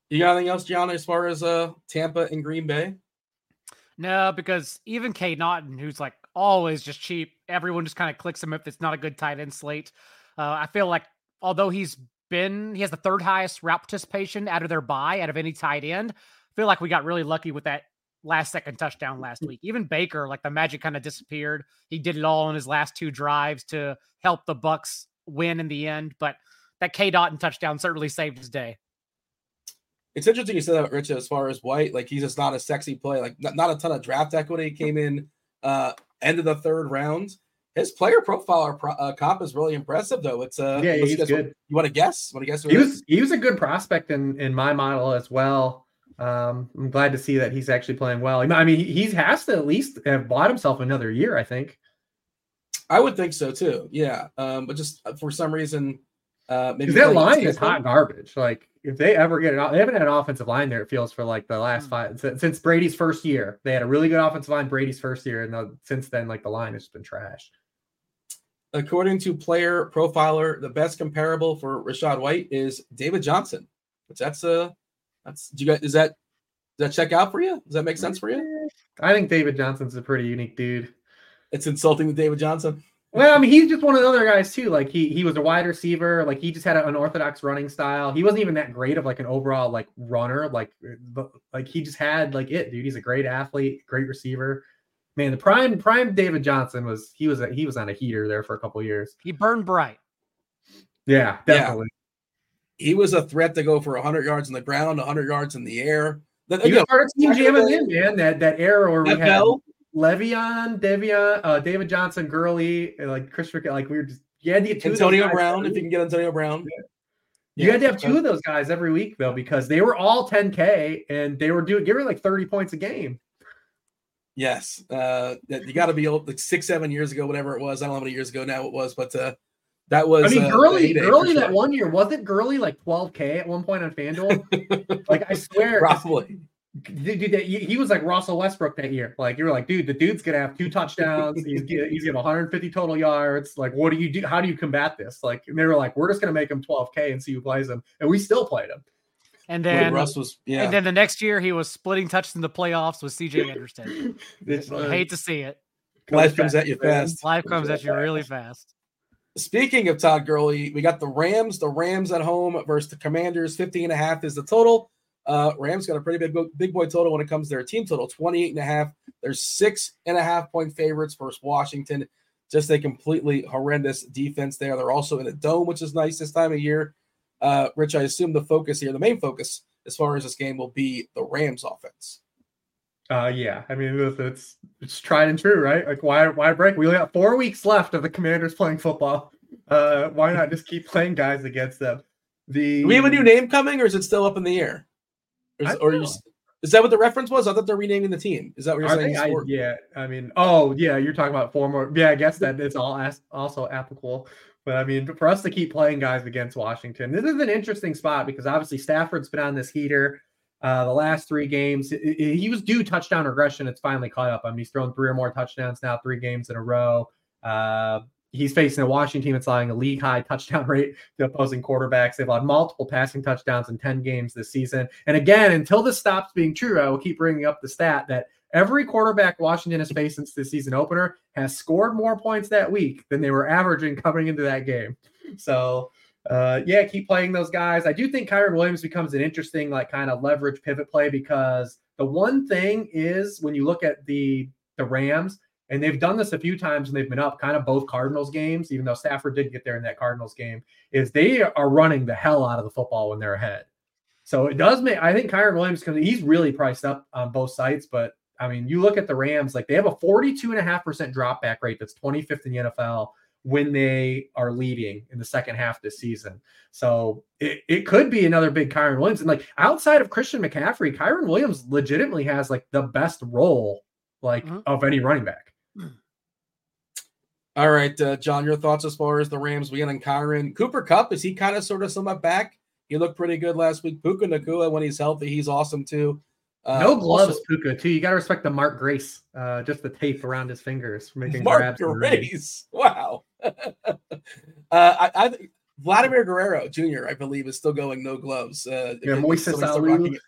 You got anything else, John, as far as uh Tampa and Green Bay? No, because even Kate Naughton, who's like always just cheap, everyone just kind of clicks him if it's not a good tight end slate. Uh, I feel like although he's been, he has the third highest route participation out of their buy out of any tight end. I feel like we got really lucky with that last second touchdown last week. Even Baker, like the magic kind of disappeared. He did it all in his last two drives to help the Bucks win in the end. But that K Dot and touchdown certainly saved his day. It's interesting you said that, Rich, as far as White. Like he's just not a sexy play. Like not, not a ton of draft equity came in uh end of the third round. His player profile or pro, uh, comp is really impressive, though. It's uh, Yeah, he's good. What, you want to guess? Want to guess? He was is? he was a good prospect in in my model as well. Um, I'm glad to see that he's actually playing well. I mean, he he has to at least have bought himself another year. I think. I would think so too. Yeah, um, but just uh, for some reason, uh, maybe Because that line is hot garbage. Like if they ever get it, they haven't had an offensive line there. It feels for like the last Hmm. five since, since Brady's first year. They had a really good offensive line Brady's first year, and the, since then, like the line has been trash. According to Player Profiler, the best comparable for Rachaad White is David Johnson. Which that's uh that's do you guys is that does that check out for you? Does that make sense for you? I think David Johnson's a pretty unique dude. It's insulting to David Johnson. Well, I mean, he's just one of the other guys too. Like he he was a wide receiver. Like he just had an unorthodox running style. He wasn't even that great of like an overall like runner. Like uh, but like he just had like it, dude. He's a great athlete, great receiver. Man, the prime prime David Johnson was he was a, he was on a heater there for a couple years. He burned bright. Yeah, definitely. He was a threat to go for 100 yards on the ground, 100 yards in the air. Then, He again, was part of Team back Jamming in, man. That that era where we had Bell, Le'Veon, Devion, uh, David Johnson, Gurley, and, like Christopher, like we were just you had to get two Antonio guys Brown, if you can get Antonio Brown. You Yeah. had to have two of those guys every week though, because they were all 10k and they were doing giving like 30 points a game. Yes, uh, you got to be like six, seven years ago, whatever it was. I don't know how many years ago now it was, but uh, that was. I mean, uh, Gurley, Gurley that sure. one year wasn't Gurley like 12k at one point on FanDuel. like I swear, Probably. Dude, dude, he, he was like Russell Westbrook that year. Like you were like, dude, the dude's gonna have two touchdowns. He's get- he's gonna have 150 total yards. Like, what do you do? How do you combat this? Like, and they were like, we're just gonna make him 12k and see who plays him, and we still played him. And When then Russ was, yeah. and then the next year he was splitting touches in the playoffs with CJ Anderson. It's, I hate to see it. Life comes at you fast. Life comes at you really fast. Speaking of Todd Gurley, we got the Rams. The Rams at home versus the Commanders. 50 and a half is the total. Uh, Rams got a pretty big big boy total when it comes to their team total 28 and a half. There's six and a half point favorites versus Washington. Just a completely horrendous defense there. They're also in a dome, which is nice this time of year. Uh, Rich, I assume the focus here, the main focus as far as this game will be the Rams offense. Uh, yeah, I mean it's, it's it's tried and true, right? Like why why break? We only got four weeks left of the Commanders playing football. Uh, why not just keep playing guys against them? The Do we have a new name coming, or is it still up in the air? Is, or you, is that what the reference was? I thought they're renaming the team. Is that what you're Are saying? they? I, yeah, I mean, oh yeah, you're talking about four more. Yeah, I guess that it's all as, also applicable. But I mean, for us to keep playing guys against Washington, this is an interesting spot because obviously Stafford's been on this heater. Uh, the last three games, I- I- he was due touchdown regression. It's finally caught up. I mean, he's thrown three or more touchdowns now, three games in a row. Uh, he's facing a Washington team that's allowing a league high touchdown rate to opposing quarterbacks. They've allowed multiple passing touchdowns in 10 games this season. And again, until this stops being true, I will keep bringing up the stat that every quarterback Washington has faced since the season opener has scored more points that week than they were averaging coming into that game. So, uh, yeah, keep playing those guys. I do think Kyren Williams becomes an interesting, like, kind of leverage pivot play because the one thing is when you look at the the Rams, and they've done this a few times and they've been up kind of both Cardinals games, even though Stafford did get there in that Cardinals game, is they are running the hell out of the football when they're ahead. So it does make I think Kyren Williams because he's really priced up on both sides, but I mean, you look at the Rams, like they have a 42.5% drop back rate that's 25th in the NFL when they are leading in the second half this season. So it, it could be another big Kyren Williams. And like outside of Christian McCaffrey, Kyren Williams legitimately has like the best role like Mhm. of any running back. All right, uh, John, your thoughts as far as the Rams we being on Kyren Cooper Kupp? Is he kind of sort of somewhat back? He looked pretty good last week. Puka Nacua, when he's healthy, he's awesome too. Uh, no gloves, also- Puka, too. You got to respect the Mark Grace, uh, just the tape around his fingers making Mark grabs. Grace. Wow. uh, I, I Vladimir Guerrero Jr. I believe is still going no gloves. Uh, Yeah, Moises still Alou. rocking it.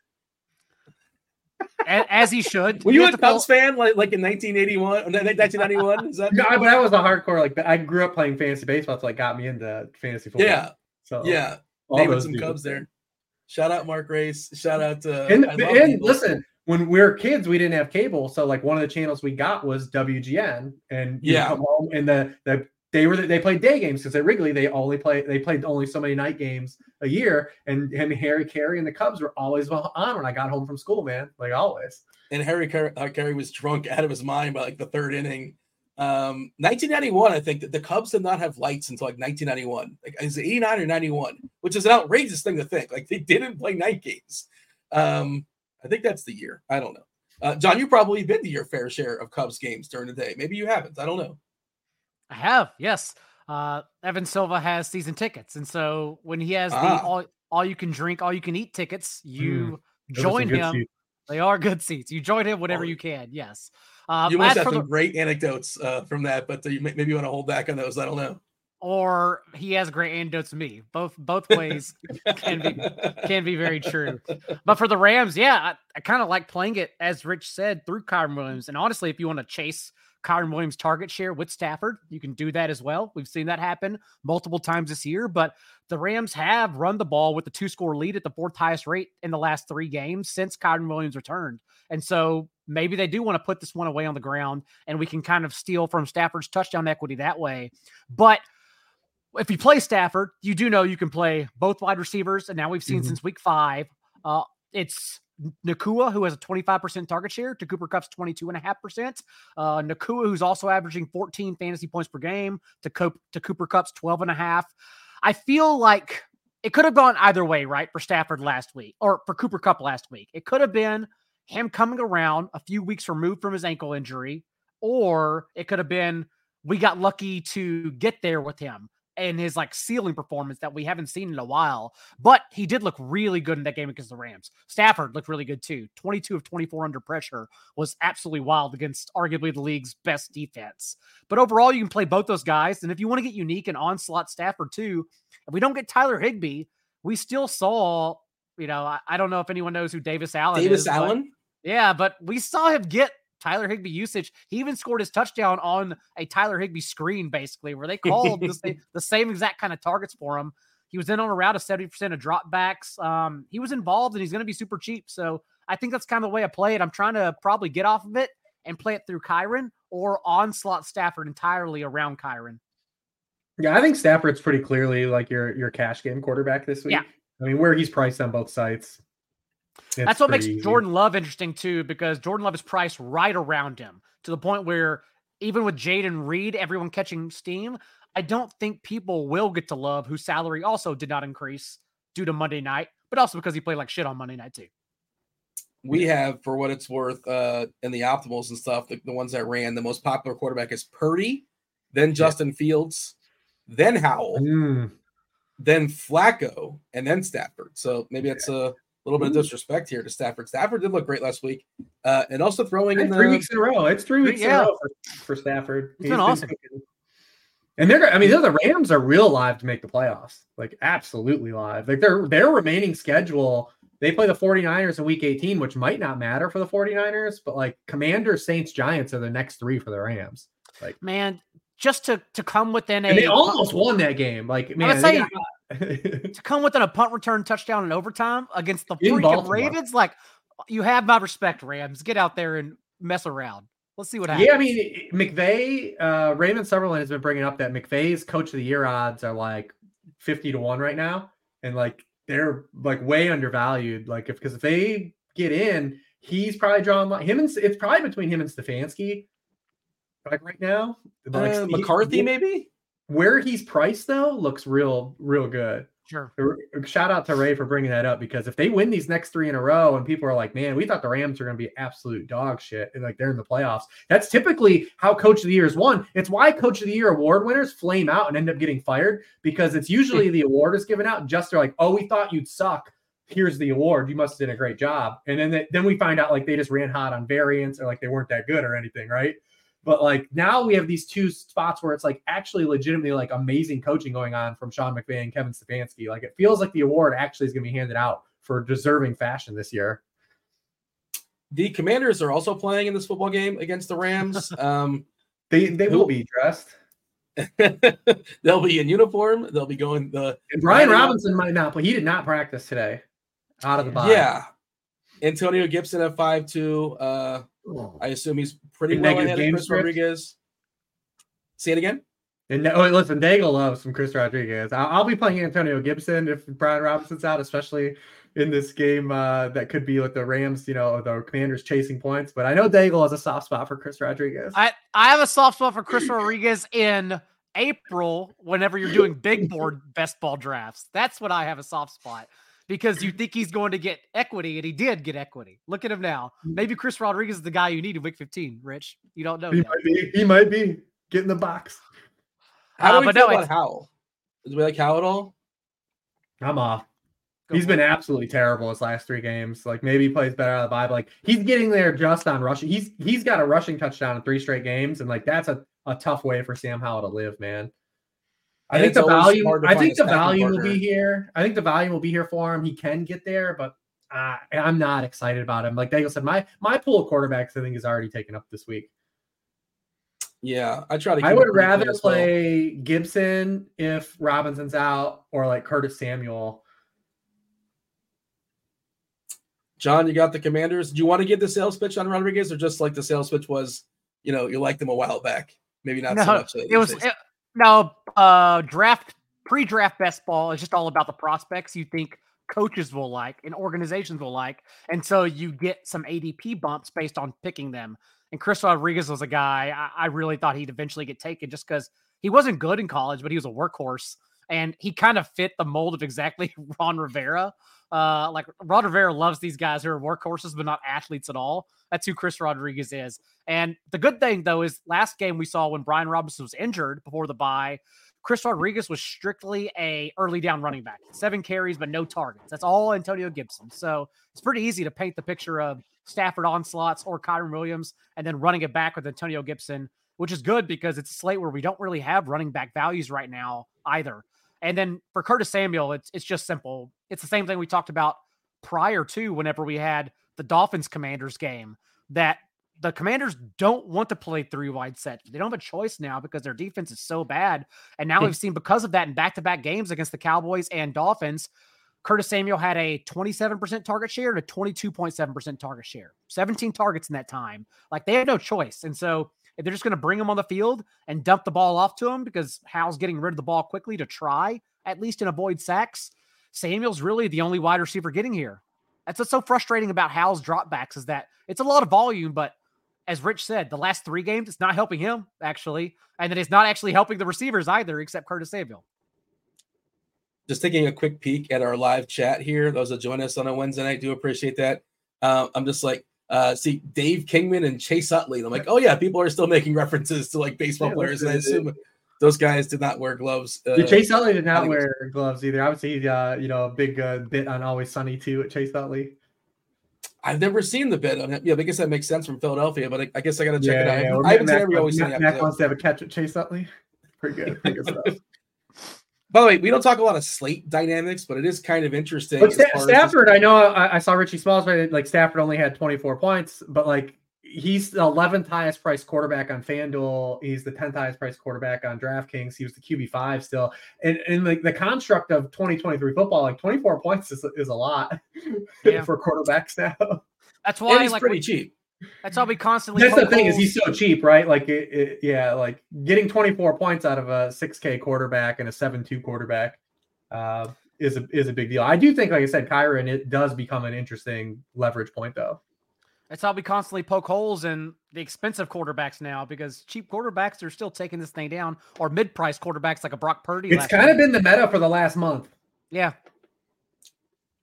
A- As he should. Were you have a to fill- Cubs fan like, like in 1981, 1991? Is that No, I- but I was a hardcore like I grew up playing fantasy baseball, so like got me into fantasy football. yeah, so yeah. all Naming some dudes. Cubs there. Shout out Mark Grace. Shout out to And, and listen, when we were kids, we didn't have cable, so like one of the channels we got was WGN, and Yeah. come home and the the they were they played day games because at Wrigley they only play they played only so many night games a year, and him Harry Caray and the Cubs were always on when I got home from school, man, like always. and Harry Car- uh, Caray was drunk out of his mind by like the third inning. Um, 1991, I think that the Cubs did not have lights until like 1991. Like is it 89 or 91, which is an outrageous thing to think. Like they didn't play night games. Um, I think that's the year. I don't know. Uh, John, you probably been to your fair share of Cubs games during the day. Maybe you haven't. I don't know. I have, yes. Uh, Evan Silva has season tickets, and so when he has Ah. the all all you can drink, all you can eat tickets, you some join him. seats. They are good seats. You join him whenever Oh. you can. Yes. Uh, you must have some the, great anecdotes uh, from that, but uh, you may- maybe you want to hold back on those. I don't know. or he has great anecdotes to me. Both both ways can be can be very true. But for the Rams, yeah, I, I kind of like playing it as Rich said through Kyren Williams. And honestly, if you want to chase Kyren Williams target share with Stafford. You can do that as well. We've seen that happen multiple times this year, but the Rams have run the ball with the two score lead at the fourth highest rate in the last three games since Kyren Williams returned. And so maybe they do want to put this one away on the ground and we can kind of steal from Stafford's touchdown equity that way. But if you play Stafford, you do know you can play both wide receivers. And now we've seen mm-hmm. since week five, uh, it's Nacua, who has a 25% target share, to Cooper Kupp's 22.5%. Uh, Nacua, who's also averaging 14 fantasy points per game, to, Cope, to Cooper Kupp's 12.5. I feel like it could have gone either way, right, for Stafford last week or for Cooper Kupp last week. It could have been him coming around a few weeks removed from his ankle injury, or it could have been we got lucky to get there with him and his like ceiling performance that we haven't seen in a while. But he did look really good in that game against the Rams. Stafford looked really good too. 22 of 24 under pressure was absolutely wild against arguably the league's best defense. But overall, you can play both those guys. And if you want to get unique and onslaught Stafford too, if we don't get Tyler Higbee, we still saw, you know, I, I don't know if anyone knows who Davis Allen Davis is. Allen? yeah, but we saw him get Tyler Higbee usage. He even scored his touchdown on a Tyler Higbee screen, basically, where they called the, same, the, same, exact kind of targets for him. He was in on a 70% of dropbacks. Um, he was involved and he's going to be super cheap. So I think that's kind of the way I play it. I'm trying to probably get off of it and play it through Kyren or onslaught Stafford entirely around Kyren. Yeah, I think Stafford's pretty clearly like your your cash game quarterback this week. Yeah. I mean, where he's priced on both sites. That's what makes easy. Jordan Love interesting too, because Jordan Love is priced right around him to the point where even with Jayden Reed, everyone catching steam, I don't think people will get to Love, whose salary also did not increase due to Monday night, but also because he played like shit on Monday night too. We have, for what it's worth, uh, in the optimals and stuff, the, the ones that ran, the most popular quarterback is Purdy, then Justin yeah. Fields, then Howell, mm. then Flacco, and then Stafford. So maybe it's a little bit of disrespect here to Stafford. Stafford did look great last week, uh, and also throwing in three weeks in a row. It's three weeks yeah. in a row for, for Stafford. It's been awesome. And they're, I mean, the Rams are real live to make the playoffs, like absolutely live. Like their their remaining schedule, they play the 49ers in week 18, which might not matter for the 49ers, but like Commanders, Saints, Giants are the next three for the Rams. Like man, just to to come within a and they almost won that game. Like man, say, got, to come within a punt return touchdown in overtime against the freaking Ravens, like you have my respect, Rams. Get out there and mess around. Let's see what happens. Yeah, I mean McVay, uh, Raymond Summerlin has been bringing up that McVay's coach of the year odds are like fifty to one right now, and like they're like way undervalued. Like if because if they get in, he's probably drawing him and it's probably between him and Stefanski. Like right now, like uh, McCarthy he, maybe where he's priced though looks real, real good. Sure. Shout out to Ray for bringing that up because if they win these next three in a row and people are like, man, we thought the Rams are going to be absolute dog shit and like they're in the playoffs, that's typically how Coach of the Year is won. It's why Coach of the Year award winners flame out and end up getting fired because it's usually hmm. the award is given out just they're like, oh, we thought you'd suck. Here's the award. You must have done a great job. And then they, then we find out like they just ran hot on variance or like they weren't that good or anything, right? But like now we have these two spots where it's like actually legitimately like amazing coaching going on from Sean McVay and Kevin Stefanski. Like it feels like the award actually is going to be handed out for deserving fashion this year. The Commanders are also playing in this football game against the Rams. Um, they they who, will be dressed. they'll be in uniform. They'll be going the. And Brian Robinson might not, but he did not practice today. Out of the box. Yeah, Antonio Gibson at five two. Uh, I assume he's pretty well ahead of Chris script? Rodriguez. Say it again. And oh, listen, Daigle loves some Chris Rodriguez. I'll, I'll, be playing Antonio Gibson if Brian Robinson's out, especially in this game uh, that could be with the Rams, you know, the Commanders chasing points. But I know Daigle has a soft spot for Chris Rodriguez. I, I have a soft spot for Chris Rodriguez in April whenever you're doing big board best ball drafts. That's what I have a soft spot because you think he's going to get equity, and he did get equity. Look at him now. Mm. Maybe Chris Rodriguez is the guy you need in week 15, Rich. You don't know. He, might be, he might be. Get in the box. How uh, do we feel no, about Howell? Do we like Howell at all? I'm off. Go he's been absolutely terrible his last three games. Like maybe he plays better out of the Bible. Like he's getting there just on rushing. He's he's got a rushing touchdown in three straight games, and like that's a, a tough way for Sam Howell to live, man. I think the value. I think the value will be here. I think the value will be here for him. He can get there, but uh, I'm not excited about him. Like Daniel said, my my pool of quarterbacks I think is already taken up this week. Yeah, I try to. I would rather play well. Gibson if Robinson's out, or like Curtis Samuel. John, you got the Commanders. Do you want to give the sales pitch on Rodriguez, or just like the sales pitch was, you know, you liked them a while back? Maybe not no, so much. It was it, no uh, draft pre-draft best ball is just all about the prospects you think coaches will like and organizations will like, and so you get some ADP bumps based on picking them. And Chris Rodriguez was a guy I, I really thought he'd eventually get taken just because he wasn't good in college, but he was a workhorse. And he kind of fit the mold of exactly Ron Rivera. Uh, like Ron Rivera loves these guys who are workhorses, but not athletes at all. That's who Chris Rodriguez is. And the good thing, though, is last game we saw when Brian Robinson was injured before the bye, Chris Rodriguez was strictly a early down running back, seven carries but no targets. That's all Antonio Gibson. So it's pretty easy to paint the picture of Stafford onslaughts or Kyren Williams, and then running it back with Antonio Gibson, which is good because it's a slate where we don't really have running back values right now either. And then for Curtis Samuel, it's it's just simple. It's the same thing we talked about prior to whenever we had the Dolphins Commanders game that the Commanders don't want to play three wide sets. They don't have a choice now because their defense is so bad. And now we've seen because of that in back to back games against the Cowboys and Dolphins, Curtis Samuel had a 27% target share and a 22.7% target share, 17 targets in that time. Like they had no choice. And so if they're just going to bring him on the field and dump the ball off to him because Howell's getting rid of the ball quickly to try at least and avoid sacks, Samuel's really the only wide receiver getting here. That's what's so frustrating about Howell's dropbacks is that it's a lot of volume, but as Rich said, the last three games, it's not helping him actually. And then it's not actually helping the receivers either, except Curtis Samuel just taking a quick peek at our live chat here. Those that join us on a Wednesday night do appreciate that. Uh, I'm just like, uh, see Dave Kingman and Chase Utley. And I'm like, oh yeah, people are still making references to like baseball yeah, players, and I assume those guys did not wear gloves. Uh, Chase Utley did not wear gloves either. Obviously, uh, you know, a big uh, bit on Always Sunny too at Chase Utley. I've never seen the bit on it. Yeah, I guess that makes sense from Philadelphia, but I, I guess I got to check yeah, it out. Yeah. I haven't seen every Always Sunny. Mac wants to have a catch at Chase Utley. Pretty good. Pretty good stuff. By the way, we don't talk a lot of slate dynamics, but it is kind of interesting. But St- Stafford, I know I, I, saw Richie Smalls, but like Stafford only had 24 points, but like he's the 11th highest priced quarterback on FanDuel. He's the 10th highest priced quarterback on DraftKings. He was the QB5 still. And in like the construct of 2023 football, like 24 points is, is a lot yeah. for quarterbacks now. That's why it's like, pretty cheap. That's all we constantly. That's the thing is he's so cheap, right? Like, it, it, yeah, like getting 24 points out of a 6K quarterback and a 7-2 quarterback uh, is a is a big deal. I do think, like I said, Kyren, it does become an interesting leverage point, though. That's how we constantly poke holes in the expensive quarterbacks now because cheap quarterbacks are still taking this thing down, or mid-price quarterbacks like a Brock Purdy. It's kind of been the meta for the last month. Yeah,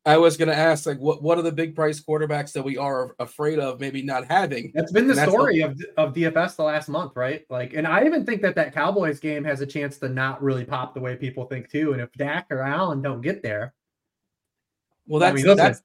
I was going to ask, like, what what are the big price quarterbacks that we are afraid of maybe not having? That's been the and story of, of DFS the last month, right? Like, and I even think that that Cowboys game has a chance to not really pop the way people think too. And if Dak or Allen don't get there, well, that's I mean, listen, that's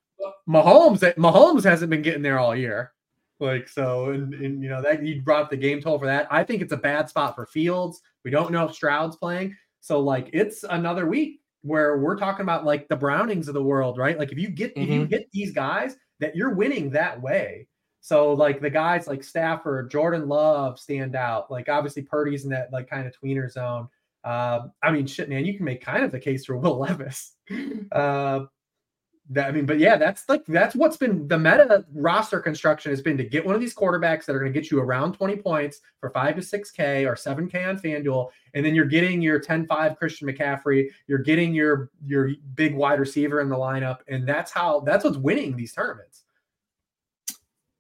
Mahomes. Eh, Mahomes hasn't been getting there all year. Like so, and, and you know that you brought up the game toll for that. I think it's a bad spot for Fields. We don't know if Stroud's playing, so like it's another week where we're talking about like the Brownings of the world, right? Like if you get mm-hmm. if you mm-hmm. get these guys, that you're winning that way. So like the guys like Stafford, Jordan Love stand out. Like obviously Purdy's in that like kind of tweener zone. Uh, I mean, shit, man, you can make kind of the case for Will Levis. Uh, that, I mean, but yeah, that's like that's what's been the meta roster construction has been to get one of these quarterbacks that are going to get you around 20 points for five to six K or seven K on FanDuel, and then you're getting your 10-5 Christian McCaffrey, you're getting your your big wide receiver in the lineup, and that's how that's what's winning these tournaments.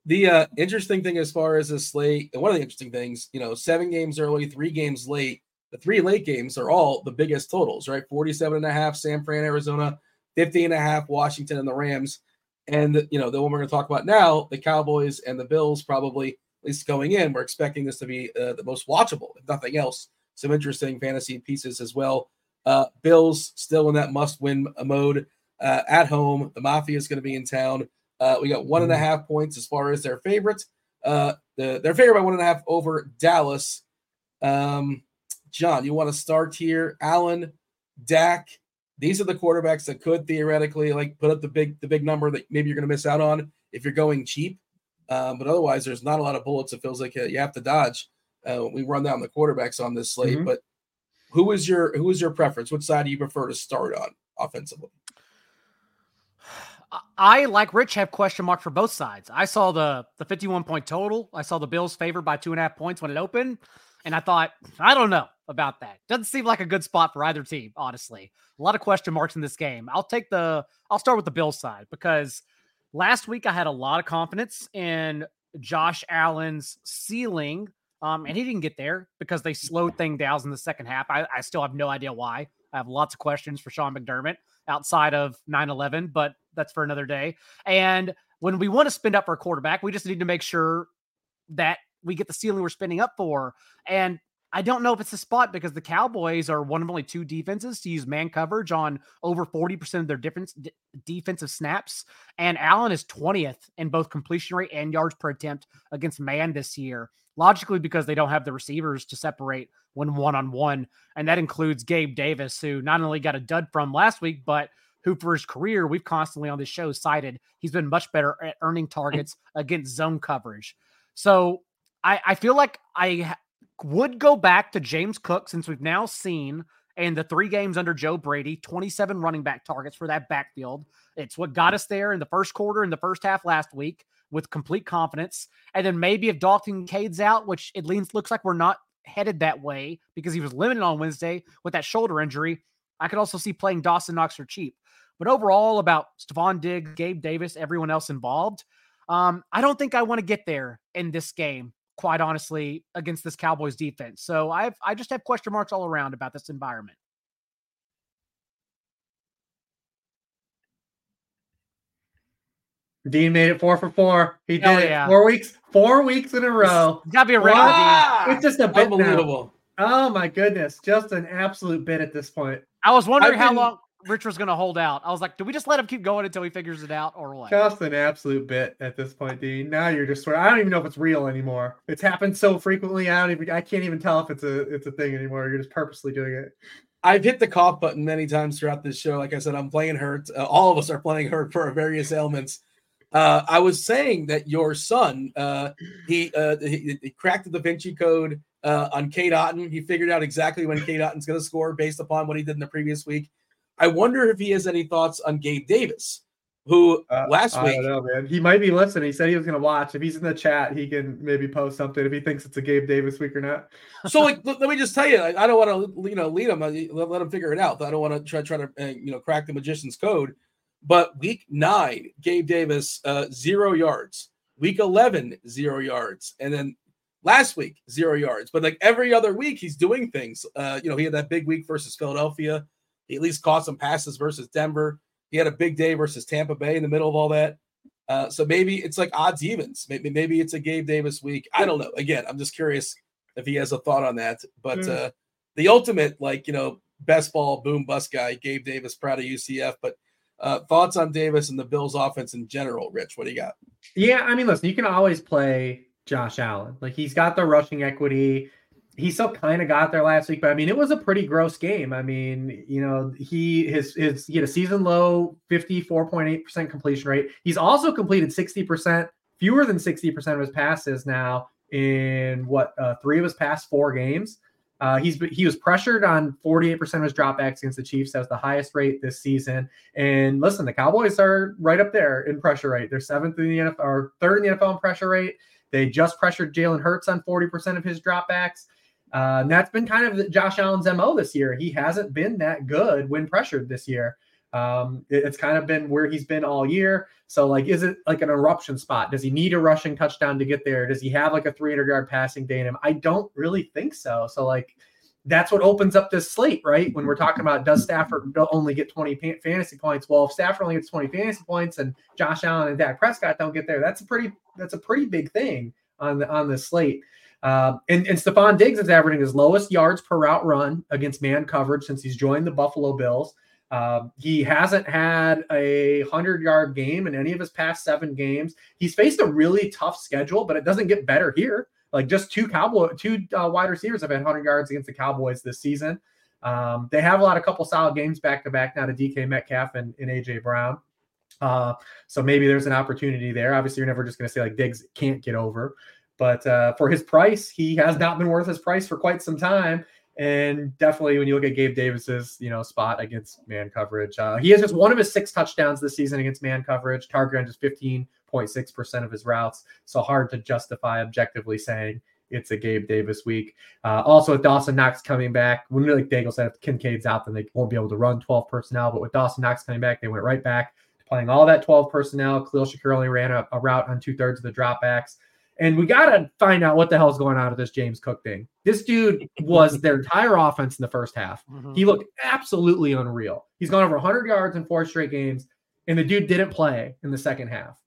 The uh, interesting thing as far as the slate, one of the interesting things, you know, seven games early, three games late. The three late games are all the biggest totals, right? 47 and a half, San Fran, Arizona, 50 and a half Washington and the Rams. And, you know, the one we're going to talk about now, the Cowboys and the Bills, probably, at least going in, we're expecting this to be uh, the most watchable, if nothing else. Some interesting fantasy pieces as well. Uh, Bills still in that must win mode uh, at home. The Mafia is going to be in town. Uh, we got one and a mm-hmm. half points as far as their favorite. Uh, the, they're favored by one and a half over Dallas. Um, John, you want to start here? Allen, Dak, these are the quarterbacks that could theoretically like put up the big the big number that maybe you're going to miss out on if you're going cheap. Um, but otherwise, there's not a lot of bullets. It feels like uh, you have to dodge. uh, we run down the quarterbacks on this slate. Mhm. But who is your who is your preference? Which side do you prefer to start on offensively? I- I like Rich have question mark for both sides. I saw the the 51 point total. I saw the Bills favored by two and a half points when it opened, and I thought, I don't know about that. Doesn't seem like a good spot for either team, honestly. A lot of question marks in this game. I'll take the I'll start with the Bills side because last week I had a lot of confidence in Josh Allen's ceiling. Um, and he didn't get there because they slowed things down in the second half. I, I still have no idea why. I have lots of questions for Sean McDermott outside of 9 11, but that's for another day. And when we want to spend up for a quarterback, we just need to make sure that we get the ceiling we're spending up for. And I don't know if it's the spot because the Cowboys are one of only two defenses to use man coverage on over 40% of their difference, d- defensive snaps. And Allen is 20th in both completion rate and yards per attempt against man this year. Logically, because they don't have the receivers to separate when one on one. And that includes Gabe Davis, who not only got a dud from last week, but who for his career, we've constantly on this show cited he's been much better at earning mm. targets against zone coverage. So I, I feel like I would go back to James Cook since we've now seen in the three games under Joe Brady 27 running back targets for that backfield. It's what got us there in the first quarter, in the first half last week with complete confidence. And then maybe if Dalton Kincaid's out, which it leans looks like we're not headed that way because he was limited on Wednesday with that shoulder injury. I could also see playing Dawson Knox for cheap. But overall, about Stefon Diggs, Gabe Davis, everyone else involved, um, I don't think I want to get there in this game, quite honestly, against this Cowboys defense. So I've I just have question marks all around about this environment. Dean made it four for four. He did Hell it. yeah. Four weeks, four weeks in a row. It's gotta be a record. Wow. It's just a bit now. Unbelievable. Oh my goodness, just an absolute bit at this point. I was wondering I've how been- long Rich was going to hold out. I was like, do we just let him keep going until he figures it out, or what? Just an absolute bit at this point, Dean. Now you're just swearing. I don't even know if it's real anymore. It's happened so frequently. I don't even. I can't even tell if it's a it's a thing anymore. You're just purposely doing it. I've hit the cough button many times throughout this show. Like I said, I'm playing hurt. Uh, all of us are playing hurt for our various ailments. Uh, I was saying that your son, uh, he, uh, he he cracked the Da Vinci Code uh, on Cade Otton. He figured out exactly when Cade Otton's going to score based upon what he did in the previous week. I wonder if he has any thoughts on Gabe Davis, who Uh, last I week don't know, man. He might be listening. He said he was going to watch. If he's in the chat, he can maybe post something if he thinks it's a Gabe Davis week or not. so like let me just tell you i, don't want to you know lead him let, let him figure it out i don't want to try try to uh, you know crack the magician's code but week nine gabe davis uh zero yards week 11 zero yards and then last week zero yards but like every other week he's doing things uh you know he had that big week versus philadelphia he at least caught some passes versus denver he had a big day versus tampa bay in the middle of all that uh, so maybe it's like odds evens. Maybe maybe it's a Gabe Davis week. I don't know. Again, I'm just curious if he has a thought on that. But Mm. uh, the ultimate, like you know, best ball boom bust guy, Gabe Davis, proud of UCF. But uh, thoughts on Davis and the Bills' offense in general, Rich? What do you got? Yeah, I mean, listen, you can always play Josh Allen. Like he's got the rushing equity. He still kind of got there last week, but I mean, it was a pretty gross game. I mean, you know, he his his he had a season low 54.8% completion rate. He's also completed 60%, fewer than 60% of his passes now in what uh, three of his past four games. Uh, he's he was pressured on 48% of his dropbacks against the Chiefs. That was the highest rate this season. And listen, the Cowboys are right up there in pressure rate. They're seventh in the NFL or third in the NFL in pressure rate. They just pressured Jalen Hurts on 40% of his dropbacks. Uh, and that's been kind of Josh Allen's MO this year. He hasn't been that good when pressured this year. Um, it- it's kind of been where he's been all year. So, like, is it like an eruption spot? Does he need a rushing touchdown to get there? Does he have like a 300 yard passing day in him? I don't really think so. So, like, that's what opens up this slate, right? When we're talking about does Stafford only get 20 pa- fantasy points? Well, if Stafford only gets 20 fantasy points and Josh Allen and Dak Prescott don't get there, that's a pretty that's a pretty big thing on the on the slate. Um, and, and Stefon Diggs is averaging his lowest yards per route run against man coverage since he's joined the Buffalo Bills. Um, he hasn't had a hundred yard game in any of his past seven games. He's faced a really tough schedule, but it doesn't get better here. Like just two cowboy, two uh, wide receivers have had hundred yards against the Cowboys this season. Um, they have a lot of couple solid games back to back now to DK Metcalf and, and AJ Brown. Uh, so maybe there's an opportunity there. Obviously, you're never just going to say like Diggs can't get over. But uh, for his price, he has not been worth his price for quite some time. And definitely, when you look at Gabe Davis's, you know, spot against man coverage, uh, he has just one of his six touchdowns this season against man coverage. Target on just fifteen point six percent of his routes, so hard to justify objectively saying it's a Gabe Davis week. Uh, also, with Dawson Knox coming back, when like Daigle said, if Kincaid's out, then they won't be able to run twelve personnel. But with Dawson Knox coming back, they went right back to playing all that twelve personnel. Khalil Shakir only ran a, a route on two thirds of the dropbacks. And we got to find out what the hell's going on with this James Cook thing. This dude was their entire offense in the first half. Mm-hmm. He looked absolutely unreal. He's gone over 100 yards in four straight games, and the dude didn't play in the second half.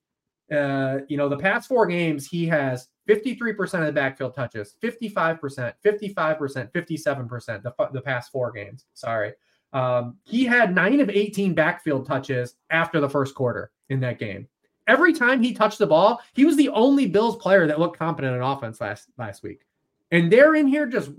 Uh, you know, the past four games, he has 53% of the backfield touches, 55%, 55%, 57%, the, the past four games. Sorry. Um, he had nine of 18 backfield touches after the first quarter in that game every time he touched the ball, he was the only Bills player that looked competent in offense last last week. And they're in here just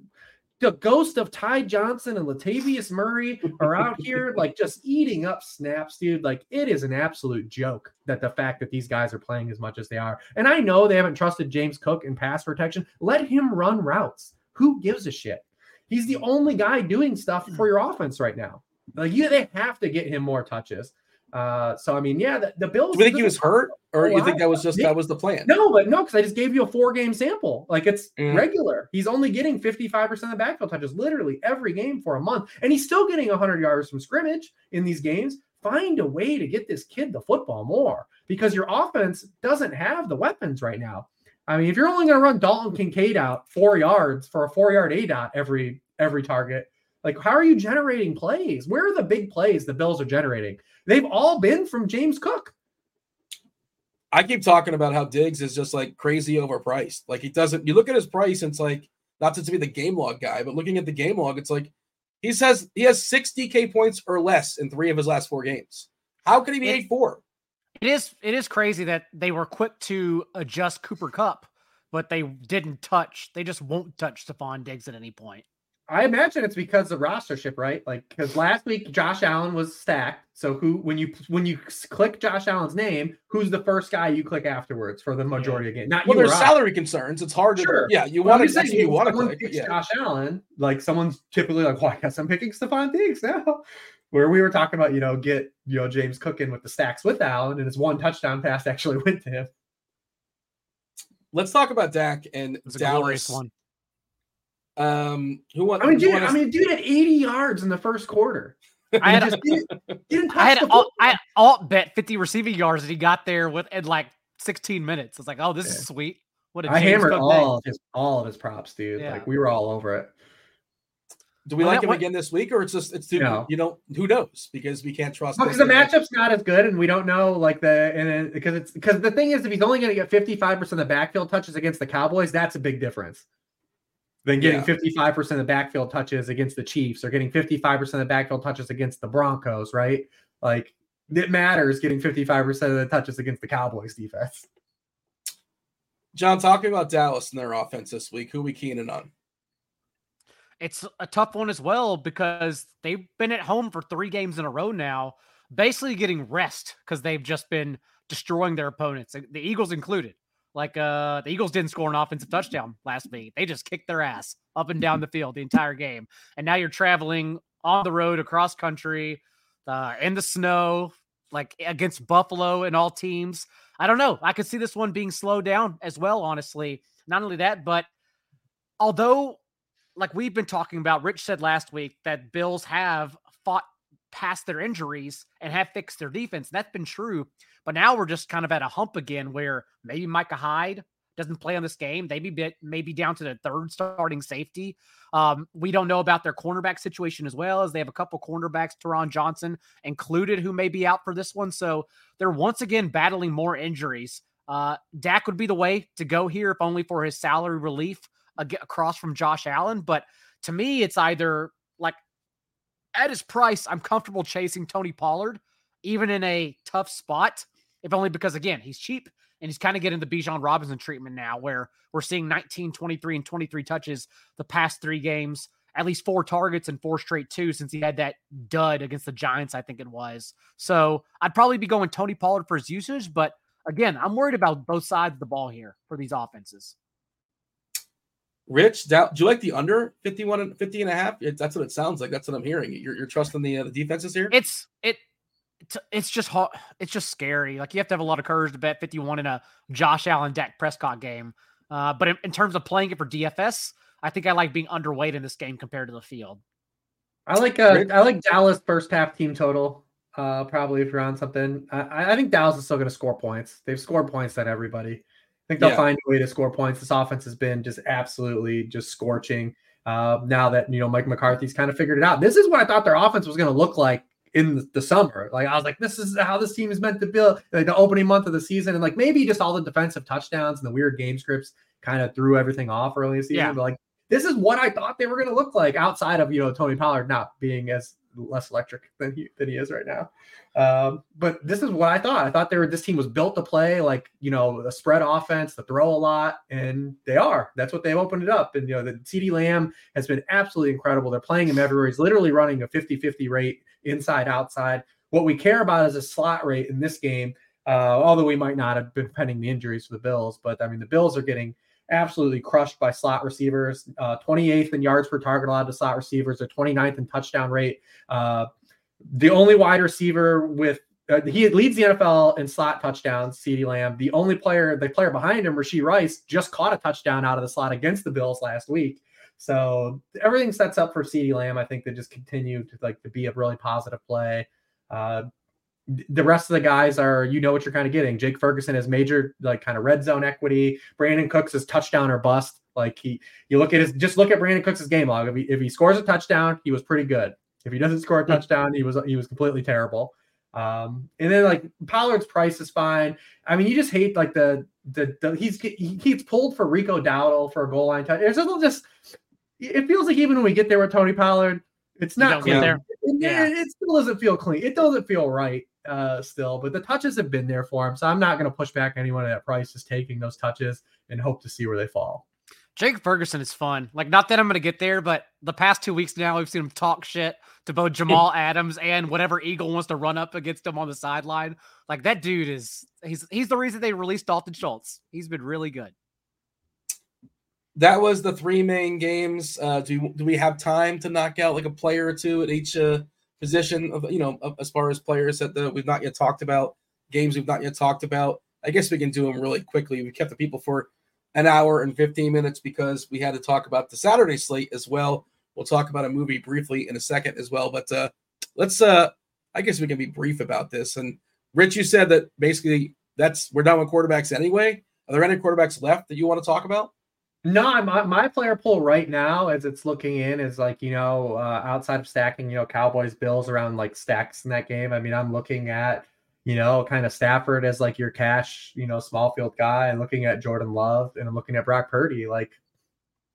the ghost of Ty Johnson and Latavius Murray are out here like just eating up snaps, dude. Like it is an absolute joke that the fact that these guys are playing as much as they are. And I know they haven't trusted James Cook in pass protection. Let him run routes. Who gives a shit? He's the only guy doing stuff for your offense right now. Like you, they have to get him more touches. Uh, so I mean, yeah, the, the Bills. Do you think he was hurt, or you think that was just that was the plan? No, but no, because I just gave you a four game sample. Like it's mm. regular. He's only getting fifty five percent of the backfield touches, literally every game for a month, and he's still getting hundred yards from scrimmage in these games. Find a way to get this kid the football more because your offense doesn't have the weapons right now. I mean, if you're only going to run Dalton Kincaid out four yards for a four yard A dot every every target, like how are you generating plays? Where are the big plays the Bills are generating? They've all been from James Cook. I keep talking about how Diggs is just like crazy overpriced. Like he doesn't. You look at his price, and it's like not to be the game log guy, but looking at the game log, it's like he says he has 60k points or less in three of his last four games. How could he be eight four? It is it is crazy that they were quick to adjust Cooper Kupp, but they didn't touch. They just won't touch Stefon Diggs at any point. I imagine it's because of rostership, right? Like because last week Josh Allen was stacked. So who when you when you click Josh Allen's name, who's the first guy you click afterwards for the majority yeah. of game? Not well, there's salary concerns. It's hard sure. to yeah. You want to say you want to click yeah. Josh Allen. Like someone's typically like, well, I guess I'm picking Stefon Diggs now. Where we were talking about, you know, get you know James Cook in with the stacks with Allen, and his one touchdown pass actually went to him. Let's talk about Dak and Dallas. one. Um, who won? I mean, dude, I mean, dude had 80 yards in the first quarter. I had, just didn't, didn't I had all, I all bet 50 receiving yards that he got there with in like 16 minutes. It's like, oh, this yeah. is sweet. What a I hammered all of his all of his props, dude. Yeah. Like we were all over it. Do we well, like him what, again this week, or it's just it's too no. you know who knows because we can't trust because the matchup's not as good, and we don't know like the and because it's because the thing is if he's only going to get fifty five percent of the backfield touches against the Cowboys, that's a big difference than getting yeah. 55% of the backfield touches against the Chiefs or getting 55% of the backfield touches against the Broncos, right? Like it matters getting 55% of the touches against the Cowboys defense. John, talking about Dallas and their offense this week, who we keening on? It's a tough one as well because they've been at home for three games in a row now, basically getting rest because they've just been destroying their opponents, the Eagles included. Like uh the Eagles didn't score an offensive touchdown last week. They just kicked their ass up and down the field the entire game. And now you're traveling on the road across country uh in the snow like against Buffalo and all teams. I don't know. I could see this one being slowed down as well, honestly. Not only that, but although like we've been talking about, Rich said last week that Bills have past their injuries and have fixed their defense. That's been true. But now we're just kind of at a hump again where maybe Micah Hyde doesn't play on this game. Maybe bit maybe down to the third starting safety. Um, we don't know about their cornerback situation as well as they have a couple cornerbacks, Taron Johnson included, who may be out for this one. So they're once again battling more injuries. Uh, Dak would be the way to go here, if only for his salary relief across from Josh Allen. But to me, it's either like at his price, I'm comfortable chasing Tony Pollard, even in a tough spot, if only because, again, he's cheap and he's kind of getting the Bijan Robinson treatment now, where we're seeing 19, 23, and 23 touches the past three games, at least four targets and four straight two since he had that dud against the Giants, I think it was. So I'd probably be going Tony Pollard for his usage, but again, I'm worried about both sides of the ball here for these offenses. Rich, do you like the under 51 and 50 and a half? that's what it sounds like. That's what I'm hearing. You're, you're trusting the, uh, the defenses here? It's it it's just hot. It's just scary. Like you have to have a lot of courage to bet 51 in a Josh Allen Dak Prescott game. Uh, but in, in, terms of playing it for DFS, I think I like being underweight in this game compared to the field. I like uh, I like Dallas first half team total. Uh, probably if you're on something, I, I think Dallas is still going to score points. They've scored points at everybody think they'll yeah. find a way to score points. This offense has been just absolutely just scorching. Uh, now that you know Mike McCarthy's kind of figured it out, this is what I thought their offense was going to look like in the, the, summer. Like I was like, this is how this team is meant to feel. Like the opening month of the season, and like maybe just all the defensive touchdowns and the weird game scripts kind of threw everything off early in the season. Yeah. But like this is what I thought they were going to look like outside of you know Tony Pollard not being as less electric than he than he is right now. Um, but this is what I thought. I thought they were this team was built to play like you know a spread offense, to throw a lot, and they are. That's what they've opened it up. And you know the CeeDee Lamb has been absolutely incredible. They're playing him everywhere. He's literally running a 50-50 rate inside outside. What we care about is a slot rate in this game. Uh, although we might not have been pending the injuries for the Bills, but I mean the Bills are getting absolutely crushed by slot receivers. Uh, 28th in yards per target allowed to slot receivers, or 29th in touchdown rate. Uh, the only wide receiver with uh, he leads the NFL in slot touchdowns, CeeDee Lamb. The only player, the player behind him, Rashee Rice, just caught a touchdown out of the slot against the Bills last week. So everything sets up for CeeDee Lamb. I think to just continue to like to be a really positive play. Uh, the rest of the guys are, you know what you're kind of getting. Jake Ferguson has major like kind of red zone equity. Brandin Cooks is touchdown or bust. Like he, you look at his, just look at Brandin Cooks' game log. If he, if he scores a touchdown, he was pretty good. If he doesn't score a touchdown, he was he was completely terrible. Um, and then like Pollard's price is fine. I mean, you just hate like the the, the he's he gets pulled for Rico Dowdle for a goal line touch. It's a little just it feels like even when we get there with Tony Pollard, it's not clean. It, yeah. it, still doesn't feel clean. It doesn't feel right uh, still, but the touches have been there for him. So I'm not going to push back anyone at that price, just taking those touches and hope to see where they fall. Jake Ferguson is fun. Like, not that I'm going to get there, but the past two weeks now, we've seen him talk shit to both Jamal Adams and whatever Eagle wants to run up against him on the sideline. Like, that dude is, he's, he's the reason they released Dalton Schultz. He's been really good. That was the three main games. Uh, do, do we have time to knock out like a player or two at each uh, position of, you know, as far as players that the, we've not yet talked about, games we've not yet talked about? I guess we can do them really quickly. We kept the people for an hour and 15 minutes because we had to talk about the Saturday slate as well. We'll talk about a movie briefly in a second as well, but uh, let's uh I guess we can be brief about this. And Rich, you said that basically that's we're done with quarterbacks anyway. Are there any quarterbacks left that you want to talk about? No, my, my player pool right now, as it's looking in, is like you know, uh, outside of stacking, you know, Cowboys Bills around like stacks in that game. I mean, I'm looking at you know, kind of Stafford as like your cash, you know, small field guy, and looking at Jordan Love, and I'm looking at Brock Purdy. Like,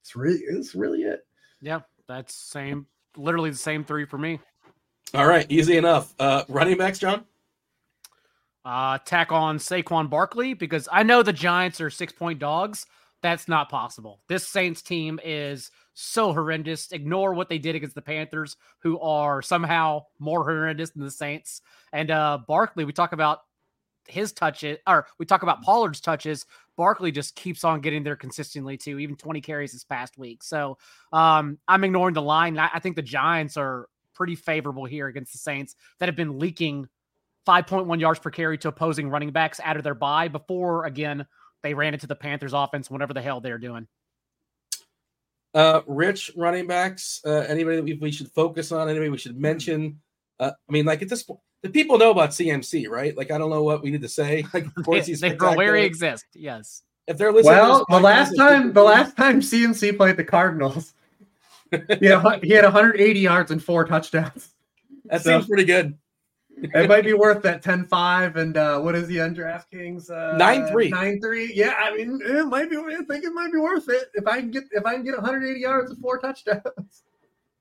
it's really, it's really it. Yeah, that's same, literally the same three for me. All right, easy enough. Uh, running backs, John. Uh, tack on Saquon Barkley because I know the Giants are six point dogs. That's not possible. This Saints team is so horrendous. Ignore what they did against the Panthers, who are somehow more horrendous than the Saints. And uh Barkley, we talk about his touches, or we talk about Pollard's touches. Barkley just keeps on getting there consistently too, even 20 carries this past week. So um, I'm ignoring the line. I, I think the Giants are pretty favorable here against the Saints that have been leaking 5.1 yards per carry to opposing running backs out of their bye before again they ran into the Panthers offense, whatever the hell they're doing. Uh, rich running backs. Uh, anybody that we, we should focus on? Anybody we should mention? Uh, I mean, like at this point, the people know about CMC, right? Like, I don't know what we need to say. Like, of course, he's they where he exists. Yes. If they're listening, well, the last time, the last time CMC played the Cardinals, yeah, he had 180 yards and four touchdowns. That so, seems pretty good it might be worth that 10-5 and uh, what is he on DraftKings? Uh, 9-3. 9-3. Yeah, I mean, it might be I think it might be worth it if I can get if I can get 180 yards and four touchdowns.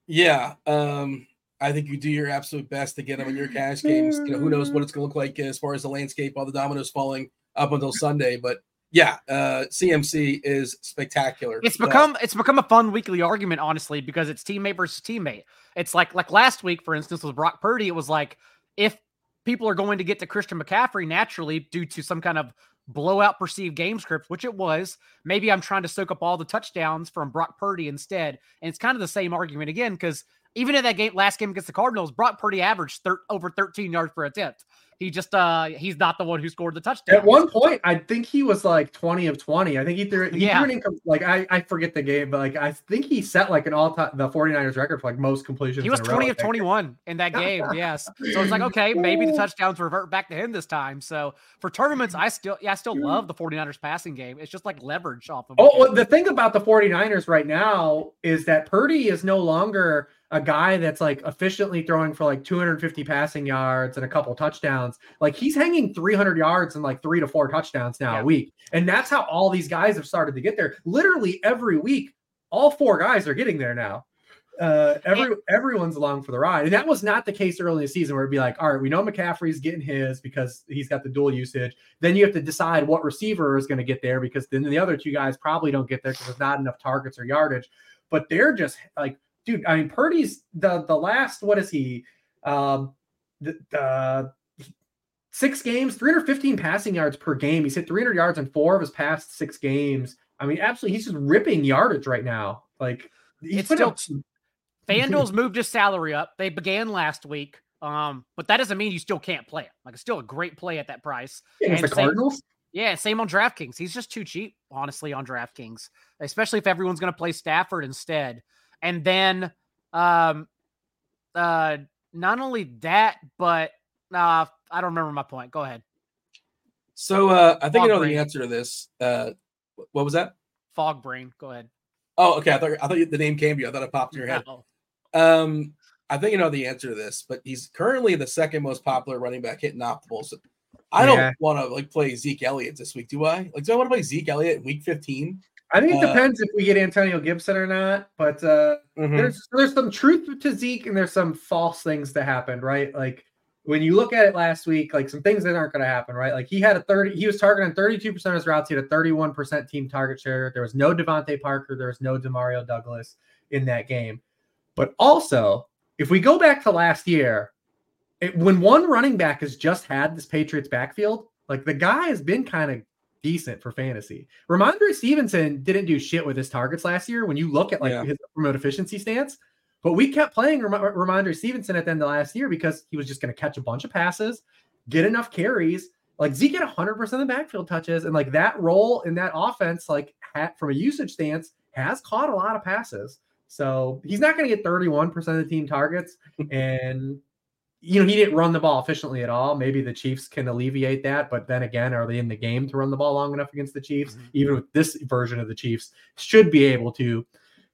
Yeah, um, I think you do your absolute best to get them in your cash games. You know, who knows what it's going to look like as far as the landscape, all the dominoes falling up until Sunday, but yeah, uh, CMC is spectacular. It's become it's become a fun weekly argument, honestly, because it's teammate versus teammate. It's like like last week, for instance, with Brock Purdy, it was like if people are going to get to Christian McCaffrey naturally due to some kind of blowout perceived game script, which it was. Maybe I'm trying to soak up all the touchdowns from Brock Purdy instead. And it's kind of the same argument again, because even in that game, last game against the Cardinals, Brock Purdy averaged thir- over 13 yards per attempt. He just uh he's not the one who scored the touchdown. At one point, I think he was like 20 of 20. I think he threw, he Yeah. threw an income like I, I forget the game, but like I think he set like an all time the 49ers record for like most completions. He was in a row, 20 of 21 in that game. Yes. So it's like, okay, maybe the touchdowns revert back to him this time. So for tournaments, I still, yeah, I still love the 49ers passing game. It's just like leverage off of. Oh, well, the thing about the 49ers right now is that Purdy is no longer a guy that's like efficiently throwing for like 250 passing yards and a couple touchdowns. Like he's hanging 300 yards and like three to four touchdowns now Yeah. a week. And that's how all these guys have started to get there. Literally every week, all four guys are getting there now. Uh, every everyone's along for the ride, and that was not the case early in the season where it'd be like, all right, we know McCaffrey's getting his because he's got the dual usage. Then you have to decide what receiver is going to get there because then the other two guys probably don't get there because there's not enough targets or yardage. But they're just like, dude. I mean, Purdy's the the last. What is he? Um, the, the six games, 315 passing yards per game. He's hit 300 yards in four of his past six games. I mean, absolutely, he's just ripping yardage right now. Like he's still- up FanDuel's moved his salary up. They began last week. Um, but that doesn't mean you still can't play it. Like it's still a great play at that price. and the same- Cardinals. Yeah, same on DraftKings. He's just too cheap, honestly, on DraftKings, especially if everyone's going to play Stafford instead. And then, um, uh, not only that, but uh, I don't remember my point. Go ahead. So uh, I think I know brain. the answer to this. Uh, what was that? Fog brain. Go ahead. Oh, okay. I thought I thought the name came to you. I thought it popped in your head. No. Um, I think you know the answer to this, but he's currently the second most popular running back hitting optimals. I don't Yeah. want to like play Zeke Elliott this week, do I? Like, do I want to play Zeke Elliott week 15? I think it Uh, depends if we get Antonio Gibson or not. But uh, Mm-hmm. there's there's some truth to Zeke and there's some false things that happened, right? Like when you look at it last week, like some things that aren't going to happen, right? Like he had a 30, he was targeting 32% of his routes. He had a 31% team target share. There was no DeVante Parker, there was no Demario Douglas in that game. But also, if we go back to last year, it, when one running back has just had this Patriots backfield, like the guy has been kind of decent for fantasy. Rhamondre Stevenson didn't do shit with his targets last year when you look at like Yeah. his remote efficiency stance. But we kept playing Ram- Rhamondre Stevenson at the end of last year because he was just going to catch a bunch of passes, get enough carries. Like Zeke had 100% of the backfield touches, and like that role in that offense, like ha- from a usage stance, has caught a lot of passes. So he's not going to get 31% of the team targets. and, you know, he didn't run the ball efficiently at all. Maybe the Chiefs can alleviate that. But then again, are they in the game to run the ball long enough against the Chiefs? Mhm. Even with this version of the Chiefs, should be able to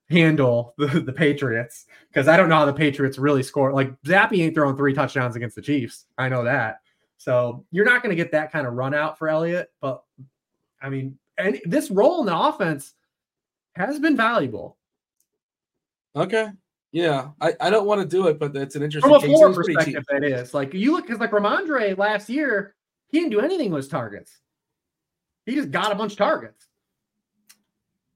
handle the, the Patriots because I don't know how the Patriots really score. Like Zappe ain't throwing three touchdowns against the Chiefs. I know that. So you're not going to get that kind of run out for Elliott. But I mean, and this role in the offense has been valuable Okay. Yeah, I, I don't want to do it, but it's an interesting from a case. Floor was cheap. perspective. That is like you look because like Rhamondre last year, he didn't do anything with his targets. He just got a bunch of targets.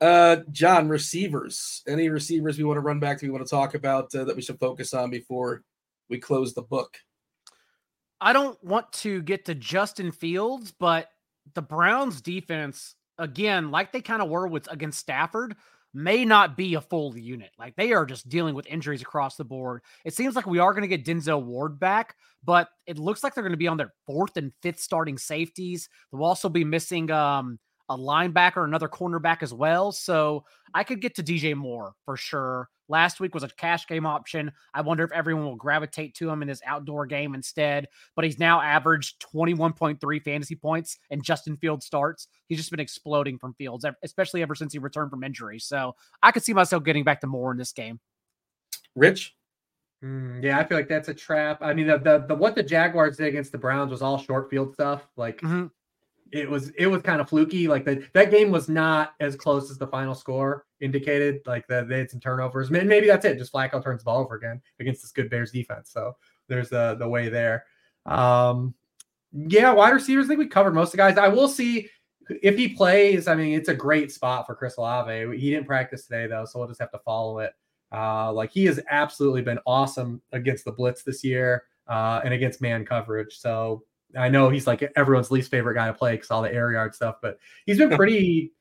Uh, John, receivers. Any receivers we want to run back to? We want to talk about uh, that we should focus on before we close the book. I don't want to get to Justin Fields, but the Browns defense, again, like they kind of were with against Stafford, may not be a full unit. Like they are just dealing with injuries across the board. It seems like we are going to get Denzel Ward back, but it looks like they're going to be on their fourth and fifth starting safeties. They'll also be missing um a linebacker, another cornerback as well. So I could get to DJ Moore for sure. Last week was a cash game option. I wonder if everyone will gravitate to him in his outdoor game instead. But he's now averaged 21.3 fantasy points and Justin Fields starts. He's just been exploding from Fields, especially ever since he returned from injury. So I could see myself getting back to Moore in this game. Rich, Mm, yeah, I feel like that's a trap. I mean, the, the the what the Jaguars did against the Browns was all short field stuff. Like Mhm. It was it was kind of fluky. Like the, that game was not as close as the final score indicated. Like the, they had some turnovers. Maybe that's it. Just Flacco turns the ball over again against this good Bears defense. So there's the the way there. Um, yeah, wide receivers. I think we covered most of the guys. I will see if he plays. I mean, it's a great spot for Chris Olave. He didn't practice today though, so we'll just have to follow it. Uh, like he has absolutely been awesome against the blitz this year uh, and against man coverage. So I know he's like everyone's least favorite guy to play because all the air yard stuff, but he's been pretty.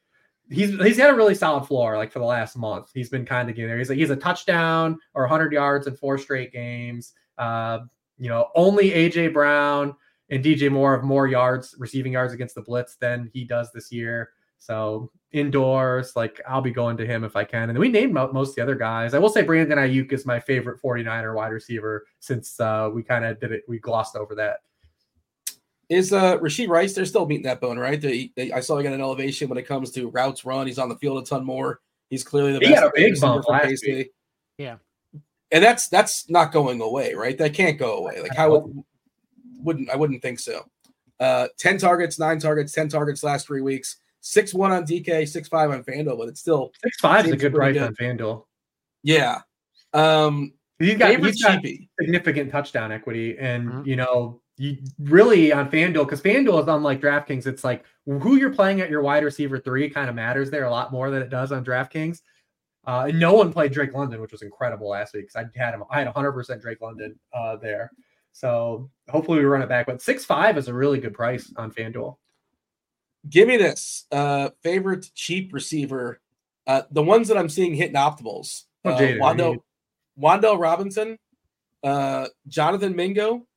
he's he's had a really solid floor like for the last month. He's been kind of getting there. He's like he's a touchdown or 100 yards in four straight games. Uh, you know, only AJ Brown and DJ Moore have more yards, receiving yards against the blitz than he does this year. So indoors, like I'll be going to him if I can. And we named most of the other guys. I will say Brandon Aiyuk is my favorite 49er wide receiver since uh, we kind of did it. We glossed over that. Is uh Rashee Rice? They're still meeting that bone, right? They, they, I saw he got an elevation when it comes to routes run. He's on the field a ton more. He's clearly the He best. had a big receiver bump from last week. Yeah. and that's that's not going away, right? That can't go away. Like how would, wouldn't I wouldn't think so. Uh, ten targets, nine targets, ten targets last three weeks. Six one on DK, six five on Fanduel, but it's still Six five is a good pretty price on FanDuel. yeah. Um, He's got, he's got significant touchdown equity, and Mhm. you know, you really on FanDuel because FanDuel is unlike DraftKings. It's like who you're playing at your wide receiver three kind of matters there a lot more than it does on DraftKings. Uh, and no one played Drake London, which was incredible last week because I had him. I had 100 percent Drake London uh, there. So hopefully we run it back. But six five is a really good price on FanDuel. Give me this uh, favorite cheap receiver. Uh, the ones that I'm seeing hitting optimals. Oh, Uh, Jaden Wando. Wan'Dale Robinson, uh, Jonathan Mingo,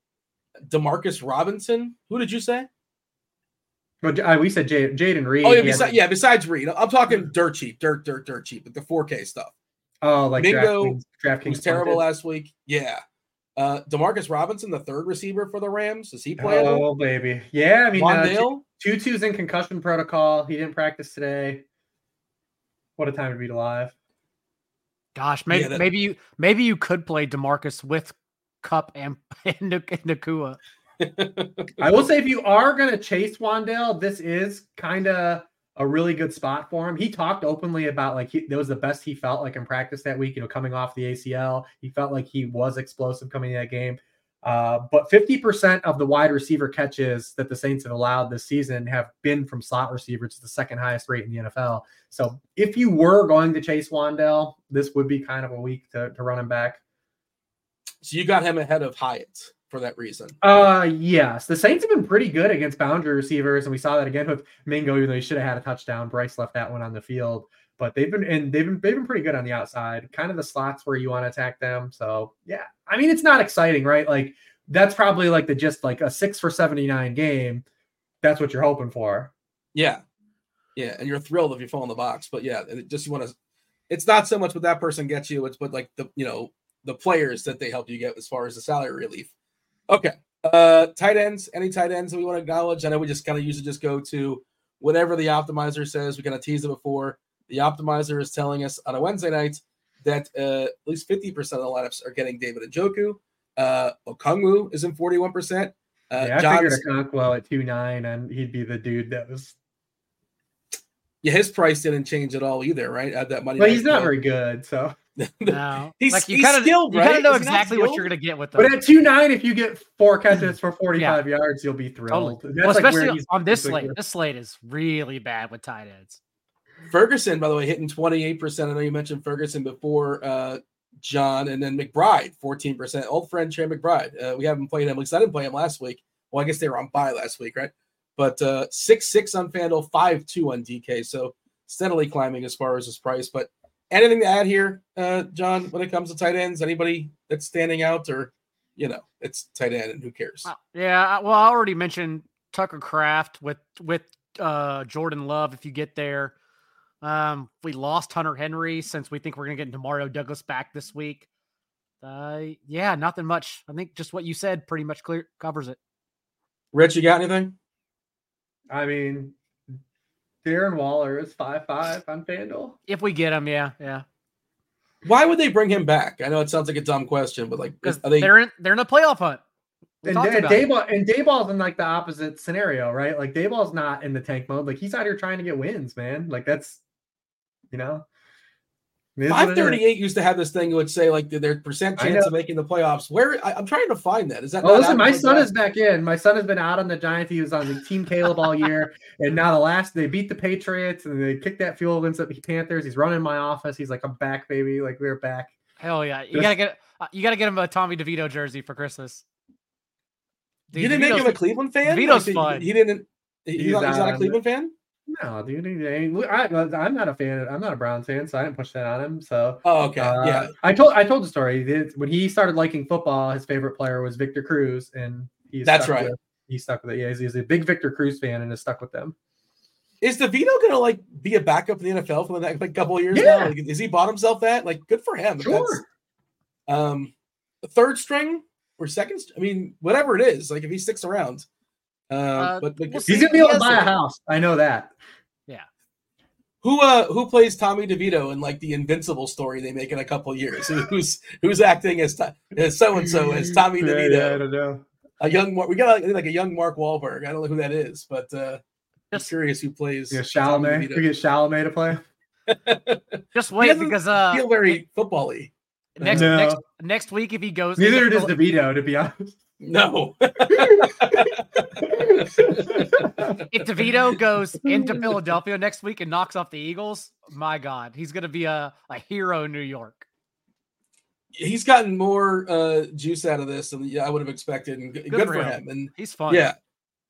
Demarcus Robinson. Who did you say? But uh, we said Jay, Jayden Reed. Oh yeah, he besides, yeah. Besides Reed, I'm talking dirt cheap, dirt, dirt, dirt cheap, like the 4K stuff. Oh, like Mingo DraftKings. DraftKings was terrible last week. Yeah. Uh, Demarcus Robinson, the third receiver for the Rams, is he playing? Oh baby, yeah. I mean, uh, Wan'Dale? Tutu's in concussion protocol. He didn't practice today. What a time to be alive. Gosh, maybe Yeah, that- maybe you maybe you could play Demarcus with Kupp and and Nak- Nacua. I will say, if you are going to chase Wan'Dale, this is kind of a really good spot for him. He talked openly about like he, that was the best he felt like in practice that week. You know, coming off the ACL, he felt like he was explosive coming in that game. Uh, but 50% of the wide receiver catches that the Saints have allowed this season have been from slot receivers, the second highest rate in the NFL. So if you were going to chase Wan'Dale, this would be kind of a week to, to run him back. So you got him ahead of Hyatt for that reason. Uh yes. The Saints have been pretty good against boundary receivers, and we saw that again with Mingo, even though he should have had a touchdown. Bryce left that one on the field. But they've been and they've been they've been pretty good on the outside, kind of the slots where you want to attack them. So yeah. I mean it's not exciting, right? Like that's probably like the just like a six for 79 game. That's what you're hoping for. Yeah. Yeah. And you're thrilled if you fall in the box. But yeah, it just you want to it's not so much what that person gets you, it's what like the you know, the players that they help you get as far as the salary relief. Okay. Uh tight ends, any tight ends that we want to acknowledge? I know we just kind of usually just go to whatever the optimizer says. We kind of teased it before. The optimizer is telling us on a Wednesday night that uh, at least 50% of the lineups are getting David Njoku. Uh, Okonkwo is in 41%. Uh, yeah, I John's- figured Okonkwo at two nine, and he'd be the dude that was. yeah, his price didn't change at all either, right? At that money. But he's not play. very good, so. No, He's- like you he's kind of skilled, you kind of know Is he not exactly what you're gonna get with them. But at two nine, if you get four catches for forty five yards, you'll be thrilled. Totally. That's Well, like especially he's- on this slate. This slate is really bad with tight ends. Ferguson, by the way, hitting 28%. I know you mentioned Ferguson before, uh, John, and then McBride, 14%. Old friend Trey McBride. Uh, we haven't played him. At least I didn't play him last week. Well, I guess they were on bye last week, right? But uh, 6 6 on Fanduel, 5 2 on DK. So steadily climbing as far as his price. But anything to add here, uh, John, when it comes to tight ends? Anybody that's standing out or, you know, it's tight end and who cares? Uh, Yeah, well, I already mentioned Tucker Kraft with with uh, Jordan Love. If you get there, um, we lost Hunter Henry since we think we're gonna get Mario Douglas back this week. Uh, yeah, nothing much. I think just what you said pretty much clear covers it. Rich, you got anything? I mean, Darren Waller is five five on FanDuel. If we get him, yeah, yeah, Why would they bring him back? I know it sounds like a dumb question, but like, because are they? they're in they're in a playoff hunt. We And, talked and. Daboll and Daboll's in like the opposite scenario, right? Like Daboll's not in the tank mode. Like he's out here trying to get wins, man. Like that's, you know, it is what it is. 538 used to have this thing that would say like their percent chance of making the playoffs. Where I, am trying to find that. Is that Oh, not listen, my happening son like is back in. My son has been out on the Giants. He was on the Team Caleb all year, and now the last they beat the Patriots and they kicked that field against the Panthers. He's running my office. He's like, "I'm back, baby! Like we're back." Hell yeah, you Just- gotta get uh, you gotta get him a Tommy DeVito jersey for Christmas. Dude, you didn't make him a Cleveland fan. DeVito's Like, fun. He, he didn't. He's, He's not, he's not a on- Cleveland fan. No, dude, I, I'm not a fan. I'm not a Browns fan, so I didn't push that on him. So Oh, okay. uh, yeah. I told I told the story That when he started liking football. His favorite player was Victor Cruz, and he's That's right. With, he stuck with it. Yeah, he's, he's a big Victor Cruz fan and is stuck with them. Is DeVito gonna like be a backup in the NFL for the next like couple of years Yeah. now? Like, is he bought himself that? Like, good for him. Sure. that's, Um, third string or second? st- I mean, whatever it is. Like, if he sticks around. Uh, Uh, but, but we'll He's gonna be able to buy a house. I know that. Who uh who plays Tommy DeVito in like the Invincible story they make in a couple years? Who's who's acting as so and so as Tommy DeVito? yeah, I don't know. A young Mar- we got like, like a young Mark Wahlberg. I don't know who that is, but uh I'm Just- curious who plays Yeah, Tommy Chalamet. DeVito. We get Chalamet to play. Just wait doesn't because uh feel very football-y. next No. next next week if he goes Neither does DeVito, to be honest. No. if DeVito goes into Philadelphia next week and knocks off the Eagles, my God, he's gonna be a, a hero in New York. He's gotten more uh, juice out of this than I would have expected, and good, good for for him. him. And He's fun. yeah,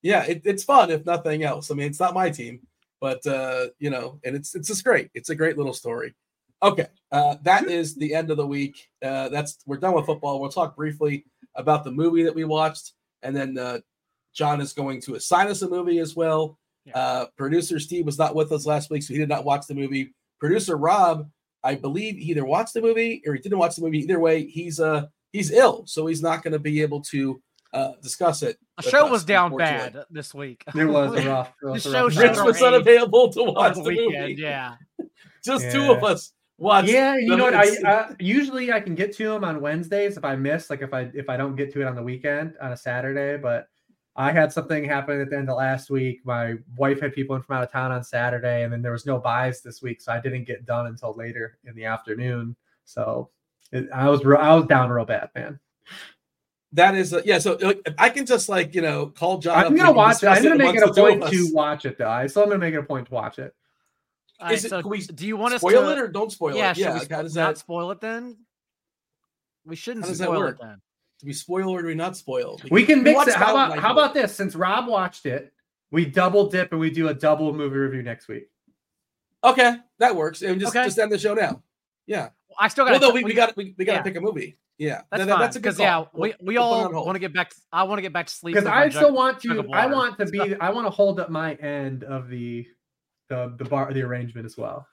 yeah, it, it's fun if nothing else. I mean, it's not my team, but uh, you know, and it's it's just great. It's a great little story. Okay, uh, that is the end of the week. Uh, that's we're done with football. We'll talk briefly about the movie that we watched, and then uh, John is going to assign us a movie as well. Yeah. Uh, producer Steve was not with us last week, so he did not watch the movie. Producer Rob, I believe, he either watched the movie or he didn't watch the movie. Either way, he's uh he's ill, so he's not going to be able to uh, discuss it. The show us, was down bad this week. It was a rough. It was The a show rough Rich was unavailable to watch the, the weekend. movie. Yeah. Just two of us watched. Yeah, you know what? I, I usually I can get to them on Wednesdays if I miss, like if I if I don't get to it on the weekend on a Saturday. But I had something happen at the end of last week. My wife had people in from out of town on Saturday, and then there was no buys this week, so I didn't get done until later in the afternoon. So it, I was real, I was down real bad, man. that is, uh, yeah. So like, I can just like you know call John. I'm gonna watch it. I'm gonna make it a the two of point to watch it, though. I still am gonna make it a point to watch it. All right, Is it- so can we do you want us spoil to it or don't spoil yeah, it? should Yeah. we like, spo- how does not that? spoil it then? We shouldn't How that spoil work? it then. Do we spoil or do we not spoil? We can mix it. How about Night how about this? Since Rob watched it, we double dip and we do a double movie review next week. Okay, that works. And just Okay. just end the show now. Yeah. I still Well, got. no, we, we got we, we got to yeah. pick a movie. Yeah, That's That- that- fine. that's a good Because yeah, we, We'll- we we'll all want to get back. I want to get back to sleep Because I still want to. I want to be. I want to hold up my end of the the the bar the arrangement as well.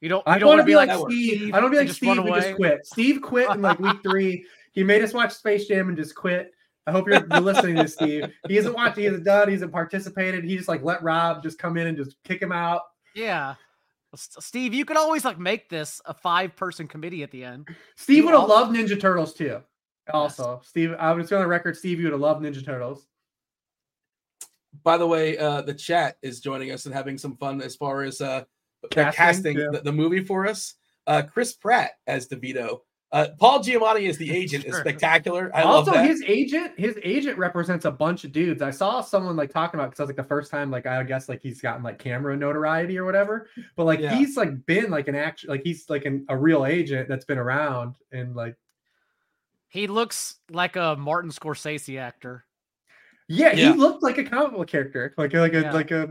You don't. You I don't want to be like. Steve. I don't be like Steve. We just quit. Steve quit in like week three. He made us watch Space Jam and just quit. I hope you're, you're listening to Steve. He hasn't watched. He hasn't done. He hasn't participated. He just like let Rob just come in and just kick him out. Yeah. Steve, you could always like make this a five person committee at the end. Steve You would have loved Ninja Turtles too. Also, Steve, I was on the record. Steve, you would have loved Ninja Turtles. By the way, uh, the chat is joining us and having some fun as far as uh, Casting, casting yeah. the, the movie for us. Uh, Chris Pratt as DeVito. Uh, Paul Giamatti as the agent is spectacular. I also, love that. his agent, his agent represents a bunch of dudes. I saw someone like talking about because I was like the first time, like I guess like he's gotten like camera notoriety or whatever. But like Yeah. he's like been like an action, like he's like an, a real agent that's been around and like He looks like a Martin Scorsese actor. Yeah, Yeah. he looked like a comic book character, like a- like a Yeah. like a.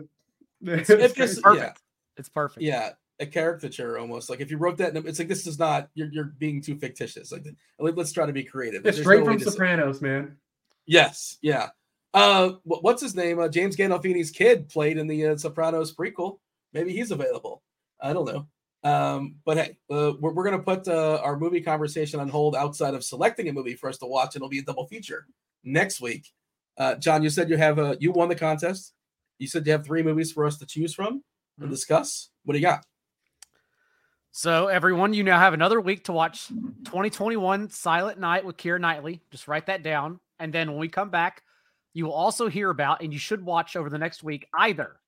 If it's this- crazy. Perfect. It's perfect. yeah, a caricature almost. Like if you wrote that, it's like this is not you're you're being too fictitious. Like let- let's try to be creative. It's straight no from to say- Sopranos, man. Yes, yeah. Uh, what's his name? Uh, James Gandolfini's kid played in the uh, Sopranos prequel. Maybe he's available. I don't know. Um, but hey, uh, we're, we're gonna put uh, our movie conversation on hold outside of selecting a movie for us to watch, and it'll be a double feature next week. Uh, John, you said you have a you won the contest. You said you have three movies for us to choose from and Mhm. discuss. What do you got? So everyone, you now have another week to watch 2021 Silent Night with Keira Knightley. Just write that down. And then when we come back, you will also hear about, and you should watch over the next week, either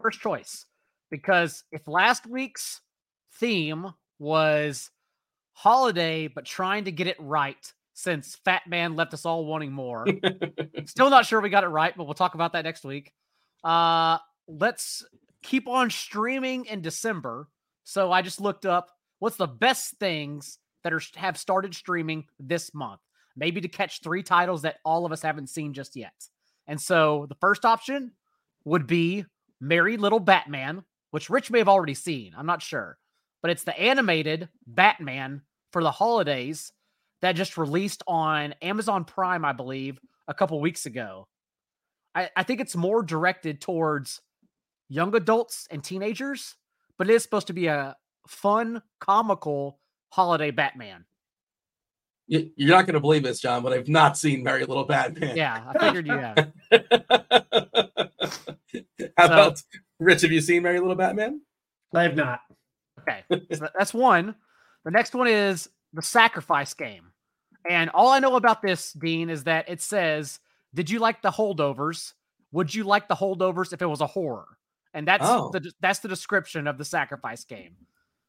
first choice. Because if last week's theme was holiday, but trying to get it right since Fat Man left us all wanting more, Still not sure we got it right, but we'll talk about that next week. Uh, let's keep on streaming in December. So I just looked up what's the best things that are have started streaming this month. Maybe to catch three titles that all of us haven't seen just yet. And so the first option would be Merry Little Batman, which Rich may have already seen. I'm not sure. But it's the animated Batman for the holidays that just released on Amazon Prime, I believe, a couple weeks ago. I, I think it's more directed towards young adults and teenagers, but it is supposed to be a fun, comical holiday Batman. You- You're not going to believe this, John, but I've not seen Merry Little Batman. Yeah, I figured you have. How So- about Rich? Have you seen Merry Little Batman? I have not. Okay, so that's one. The next one is the sacrifice game. And all I know about this, Dean, is that it says, Did you like the holdovers? Would you like the holdovers if it was a horror? And that's Oh. the that's the description of the sacrifice game.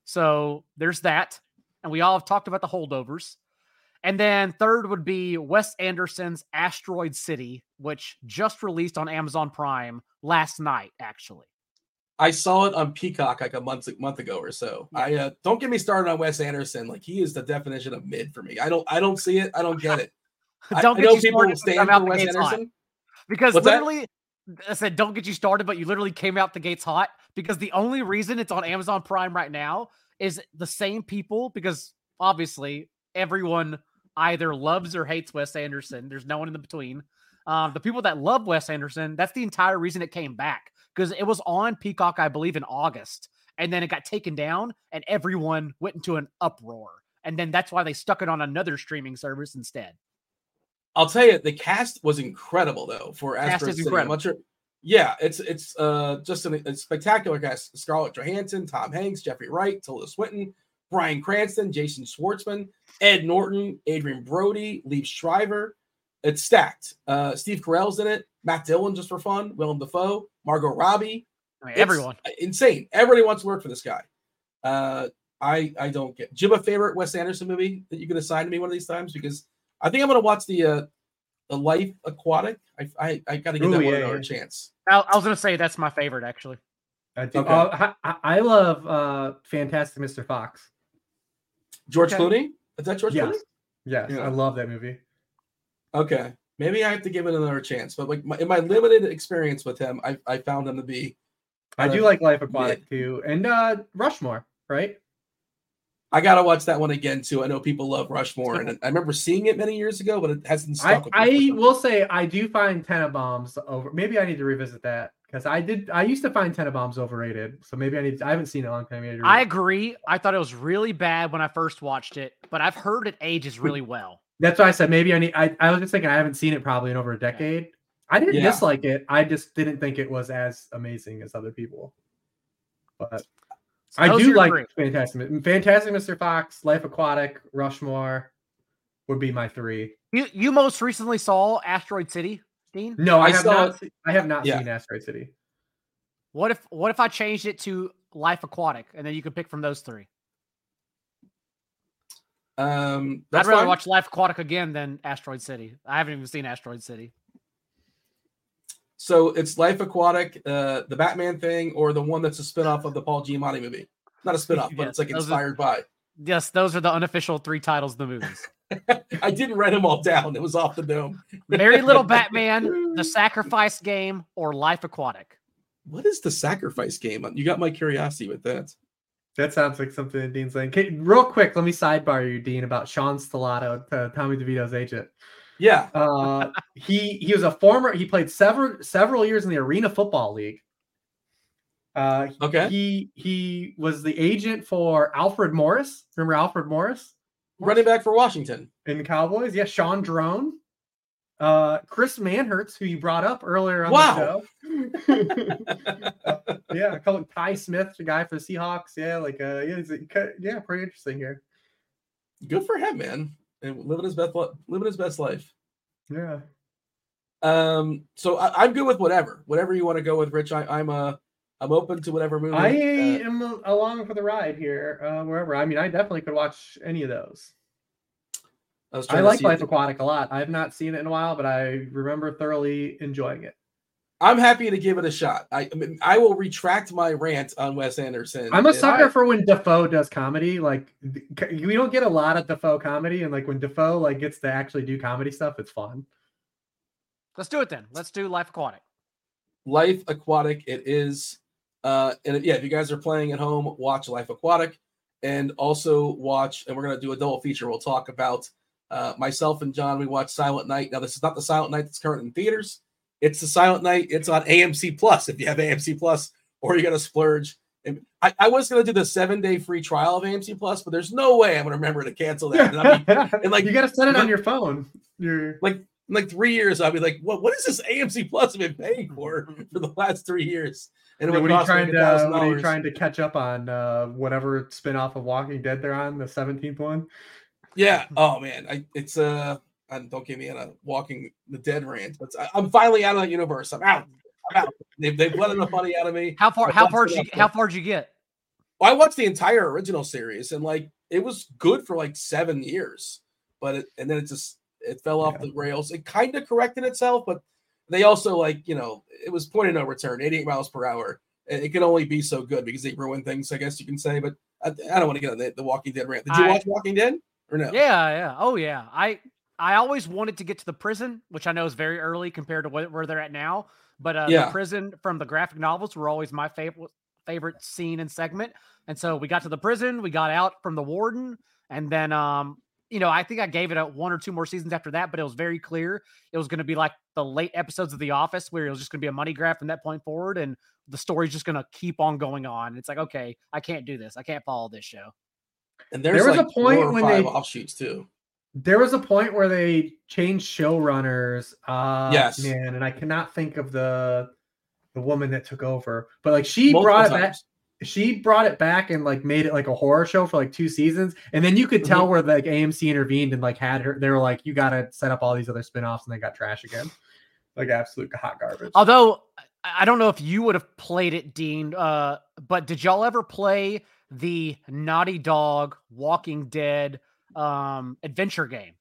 So there's that. And we all have talked about the holdovers. And then third would be Wes Anderson's Asteroid City, which just released on Amazon Prime last night, actually. I saw it on Peacock like a month month ago or so. I uh, don't get me started on Wes Anderson. Like he is the definition of mid for me. I don't I don't see it. I don't get it. Don't I, get know you people started will stand for Wes gates hot. Anderson. Because What's that? literally, I said, don't get you started, but you literally came out the gates hot because the only reason it's on Amazon Prime right now is the same people, because obviously everyone either loves or hates Wes Anderson. There's no one in the between. Um, the people that love Wes Anderson, that's the entire reason it came back because it was on Peacock, I believe, in August. And then it got taken down and everyone went into an uproar. And then that's why they stuck it on another streaming service instead. I'll tell you, the cast was incredible though for Cast Asteroid is City. Incredible. not sure. Yeah, it's it's uh just an, a spectacular cast. Scarlett Johansson, Tom Hanks, Jeffrey Wright, Tilda Swinton, Bryan Cranston, Jason Schwartzman, Ed Norton, Adrien Brody, Liev Schreiber. It's stacked. Uh, Steve Carell's in it. Matt Dillon just for fun. Willem Dafoe, Margot Robbie. I mean, everyone. insane. Everybody wants to work for this guy. Uh, I I don't get. Do you have a favorite Wes Anderson movie that you can assign to me one of these times? Because I think I'm going to watch the uh, the Life Aquatic. I I, I got to give Ooh, that one yeah, another yeah. chance. I, I was going to say that's my favorite, actually. I, do. Okay. Uh, I, I love uh, Fantastic Mr. Fox. George Okay. Clooney. Is that George Yes. Clooney? Yes, Yeah. I love that movie. Okay, maybe I have to give it another chance. But like my, in my limited experience with him, I I found him to be. I do like Life Aquatic too, and uh, Rushmore, right? I gotta watch that one again too. I know people love Rushmore, and I remember seeing it many years ago, but it hasn't I, stuck. with me I will say I do find Tenenbaums over. Maybe I need to revisit that because I did. I used to find Tenenbaums overrated, so maybe I need. I haven't seen it in a long time. I I, agree. I thought it was really bad when I first watched it, but I've heard it ages really well. That's why I said maybe I need. I, I was just thinking I haven't seen it probably in over a decade. I didn't Yeah. dislike it. I just didn't think it was as amazing as other people. But So I do like three. Fantastic, Fantastic Mr. Fox, Life Aquatic, Rushmore would be my three. You you most recently saw Asteroid City, Dean. No, I, I have saw not. it- I have not Yeah. seen Asteroid City. What if what if I changed it to Life Aquatic, and then you could pick from those three? Um, that's I'd rather fine. watch Life Aquatic again than Asteroid City. I haven't even seen Asteroid City. So it's Life Aquatic, uh, the Batman thing, or the one that's a spinoff of the Paul Giamatti movie. Not a spinoff, but Yes, it's like those are- inspired by. Yes, those are the unofficial three titles of the movies. I didn't write them all down. It was off the dome. Merry Little Batman, The Sacrifice Game, or Life Aquatic. What is the sacrifice game? You got my curiosity with that. That sounds like something that Dean's saying. Okay, real quick, let me sidebar you, Dean, about Sean Stellato, uh, Tommy DeVito's agent. Yeah. Uh, he he was a former. He played several several years in the Arena Football League. Uh, Okay. He he was the agent for Alfred Morris. Remember Alfred Morris Running back for Washington. in Cowboys? Yeah, Sean Drone. Uh, Chris Manhertz, who you brought up earlier on Wow. the show. yeah, I call it Ty Smith, the guy for the Seahawks. Yeah, like uh, yeah, he's a- yeah, pretty interesting here. Good for him, man. And living his best living his best life. Yeah. Um, so I, I'm good with whatever. Whatever you want to go with, Rich. I, I'm uh I'm open to whatever movie. I uh, am along for the ride here, uh, wherever. I mean, I definitely could watch any of those. I, was I like Life if- Aquatic a lot. I have not seen it in a while, but I remember thoroughly enjoying it. I'm happy to give it a shot. I I, mean, I will retract my rant on Wes Anderson. I'm a if- sucker for when Dafoe does comedy. Like we don't get a lot of Dafoe comedy, and like when Dafoe like gets to actually do comedy stuff, it's fun. Let's do it then. Let's do Life Aquatic. Life Aquatic, it is. Uh, and yeah, if you guys are playing at home, watch Life Aquatic and also watch, and we're going to do a double feature. We'll talk about uh, myself and John. We watch Silent Night. Now, this is not the Silent Night that's current in theaters. It's the Silent Night. It's on AMC Plus if you have AMC Plus, or you got to splurge. And I, I was going to do the seven day free trial of AMC Plus, but there's no way I'm going to remember to cancel that. And, I mean, and like you got to set it on your phone. You're like in like three years, I'll be like, what what is this AMC Plus I've been paying for for the last three years? And what, are you trying to what are you trying to catch up on? Uh, whatever spinoff of Walking Dead they're on, the seventeenth one. Yeah. Oh man, I, it's uh, and don't get me on a Walking the Dead rant, but I, am finally out of that universe. I'm out. I'm out. They've they've let enough money out of me. How far? How far did you? How far did you get? Well, I watched the entire original series, and like it was good for like seven years, but it, and then it just it fell off yeah. the rails. It kind of corrected itself, but they also like you know it was point of no return, 88 miles per hour. It, can only be so good because they ruin things, I guess you can say. But I, I don't want to get on the, the, Walking Dead rant. Did you I, watch Walking Dead or no? Yeah, yeah, oh yeah. I I always wanted to get to the prison, which I know is very early compared to where they're at now. But uh, yeah. the prison from the graphic novels were always my favorite favorite scene and segment. And so we got to the prison, we got out from the warden, and then um you know, I think I gave it a one or two more seasons after that, but it was very clear it was going to be like the late episodes of The Office where it was just going to be a money grab from that point forward, and the story's just going to keep on going on. It's like, okay, I can't do this. I can't follow this show. And there was like a point when they offshoots too. There was a point where they changed showrunners. Uh, yes, man, and I cannot think of the the woman that took over, but like she Multiple brought times. it back she brought it back and like made it like a horror show for like two seasons and then you could tell mm-hmm. where like amc intervened and like had her they were like you gotta set up all these other spin-offs and they got trash again like absolute hot garbage although i don't know if you would have played it dean uh but did y'all ever play the naughty dog walking dead um adventure game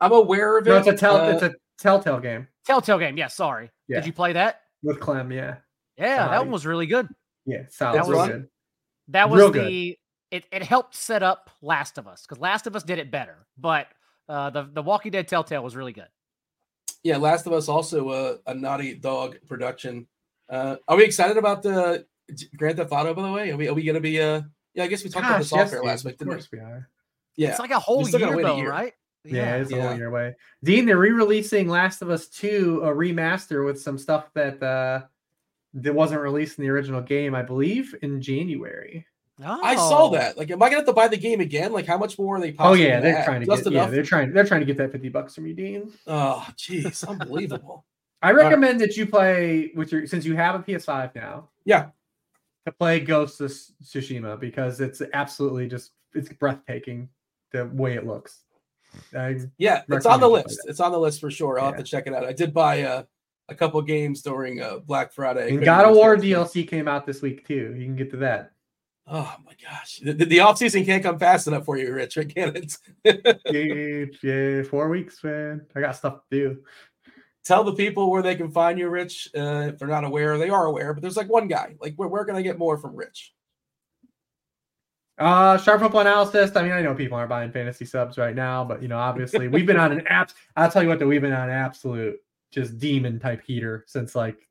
i'm aware of it no, it's a tell uh, it's a telltale game telltale game yeah sorry yeah. did you play that with clem yeah yeah that one was really good yeah, that was good. That was Real the it, it helped set up Last of Us because Last of Us did it better, but uh, the the Walking Dead Telltale was really good. Yeah, Last of Us also a, a Naughty Dog production. Uh, are we excited about the Grand Theft Auto? By the way, are we are we gonna be? Uh, yeah, I guess we talked Gosh, about the software yes, last week. Of course we? we are. Yeah, it's like a whole year though, year. right? Yeah, yeah, it's a whole year away. Dean, they're re-releasing Last of Us Two, a remaster with some stuff that uh that wasn't released in the original game, I believe, in January. Oh. I saw oh. that. Like, am I gonna have to buy the game again? Like, how much more are they? Oh yeah, they're trying to Just get. Enough? Yeah, they're trying. They're trying to get that fifty bucks from you, Dean. Oh, jeez, unbelievable. I recommend uh, that you play with your since you have a PS5 now. Yeah, to play Ghost of Tsushima because it's absolutely just it's breathtaking the way it looks. I yeah, it's on the list. It's on the list for sure. I'll yeah. have to check it out. I did buy uh a couple games during uh, Black Friday. And God of War DLC came out this week too. You can get to that. Oh my gosh, the, the off season can't come fast enough for you, Rich. Can it? yeah, yeah, four weeks, man. I got stuff to do. Tell the people where they can find you, Rich. Uh, if they're not aware, they are aware. But there's like one guy. Like, where, where can I get more from Rich? Uh, sharp football analysis. I mean, I know people aren't buying fantasy subs right now, but you know, obviously, we've been on an app. I'll tell you what, though, we've been on an absolute just demon type heater since like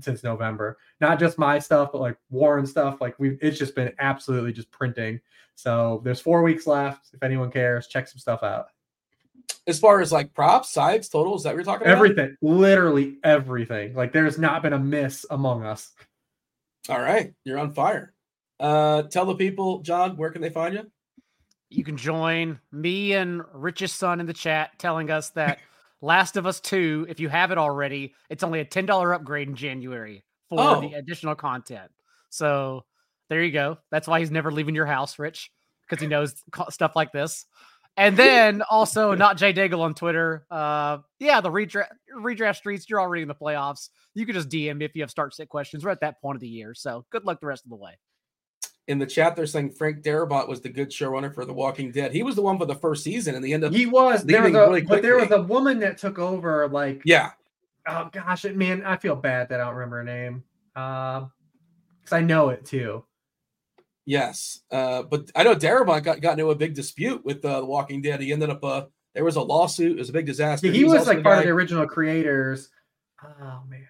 since November. Not just my stuff, but like Warren stuff. Like we've it's just been absolutely just printing. So there's four weeks left. If anyone cares, check some stuff out. As far as like props, sides, totals that we're talking about? Everything. Literally everything. Like there's not been a miss among us. All right. You're on fire. Uh tell the people, John, where can they find you? You can join me and Rich's son in the chat telling us that Last of Us 2, if you have it already, it's only a $10 upgrade in January for oh. the additional content. So there you go. That's why he's never leaving your house, Rich, because he knows stuff like this. And then also not Jay Daigle on Twitter. Uh, yeah, the redraft redraft streets. You're already in the playoffs. You can just DM me if you have start sit questions. We're at that point of the year, so good luck the rest of the way in the chat they're saying Frank Darabont was the good showrunner for The Walking Dead. He was the one for the first season, and the end of he was there was a, really but there was a woman that took over. Like yeah, oh gosh, man, I feel bad that I don't remember her name. Um, because I know it too. Yes, uh, but I know Darabont got got into a big dispute with uh, The Walking Dead. He ended up uh, there was a lawsuit. It was a big disaster. Yeah, he, he was, was like part guy... of the original creators. Oh man,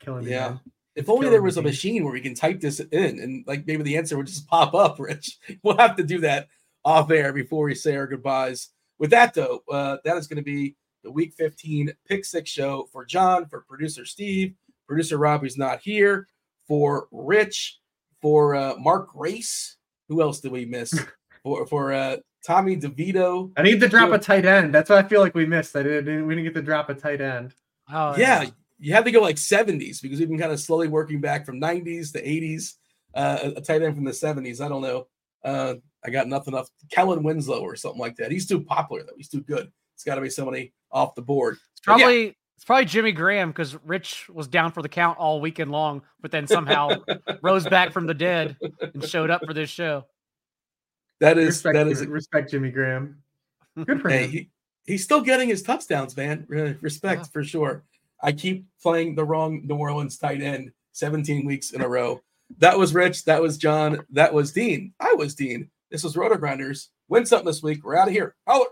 killing me. Yeah. man. If only killing there was a machine where we can type this in and like maybe the answer would just pop up, Rich. We'll have to do that off air before we say our goodbyes. With that, though, uh, that is going to be the week 15 pick six show for John, for producer Steve, producer Rob, who's not here, for Rich, for uh, Mark Grace. Who else did we miss? for for uh, Tommy DeVito. I need to drop a tight end. That's what I feel like we missed. I didn't. We didn't get to drop a tight end. Oh yeah, you have to go like 70s because we've been kind of slowly working back from 90s to 80s. Uh, a- a tight end from the 70s. I don't know. Uh, I got nothing enough. Kellen Winslow or something like that. He's too popular though. He's too good. It's got to be somebody off the board. It's But yeah. Probably it's probably Jimmy Graham because Rich was down for the count all weekend long, but then somehow rose back from the dead and showed up for this show. That is Respect, that is. respect Jimmy Graham. Good for Hey, him. he, he's still getting his touchdowns, man. Respect Yeah. for sure. I keep playing the wrong New Orleans tight end 17 weeks in a row. That was Rich. That was John. That was Dean. I was Dean. This was RotoGrinders. Win something this week. We're out of here. Holler.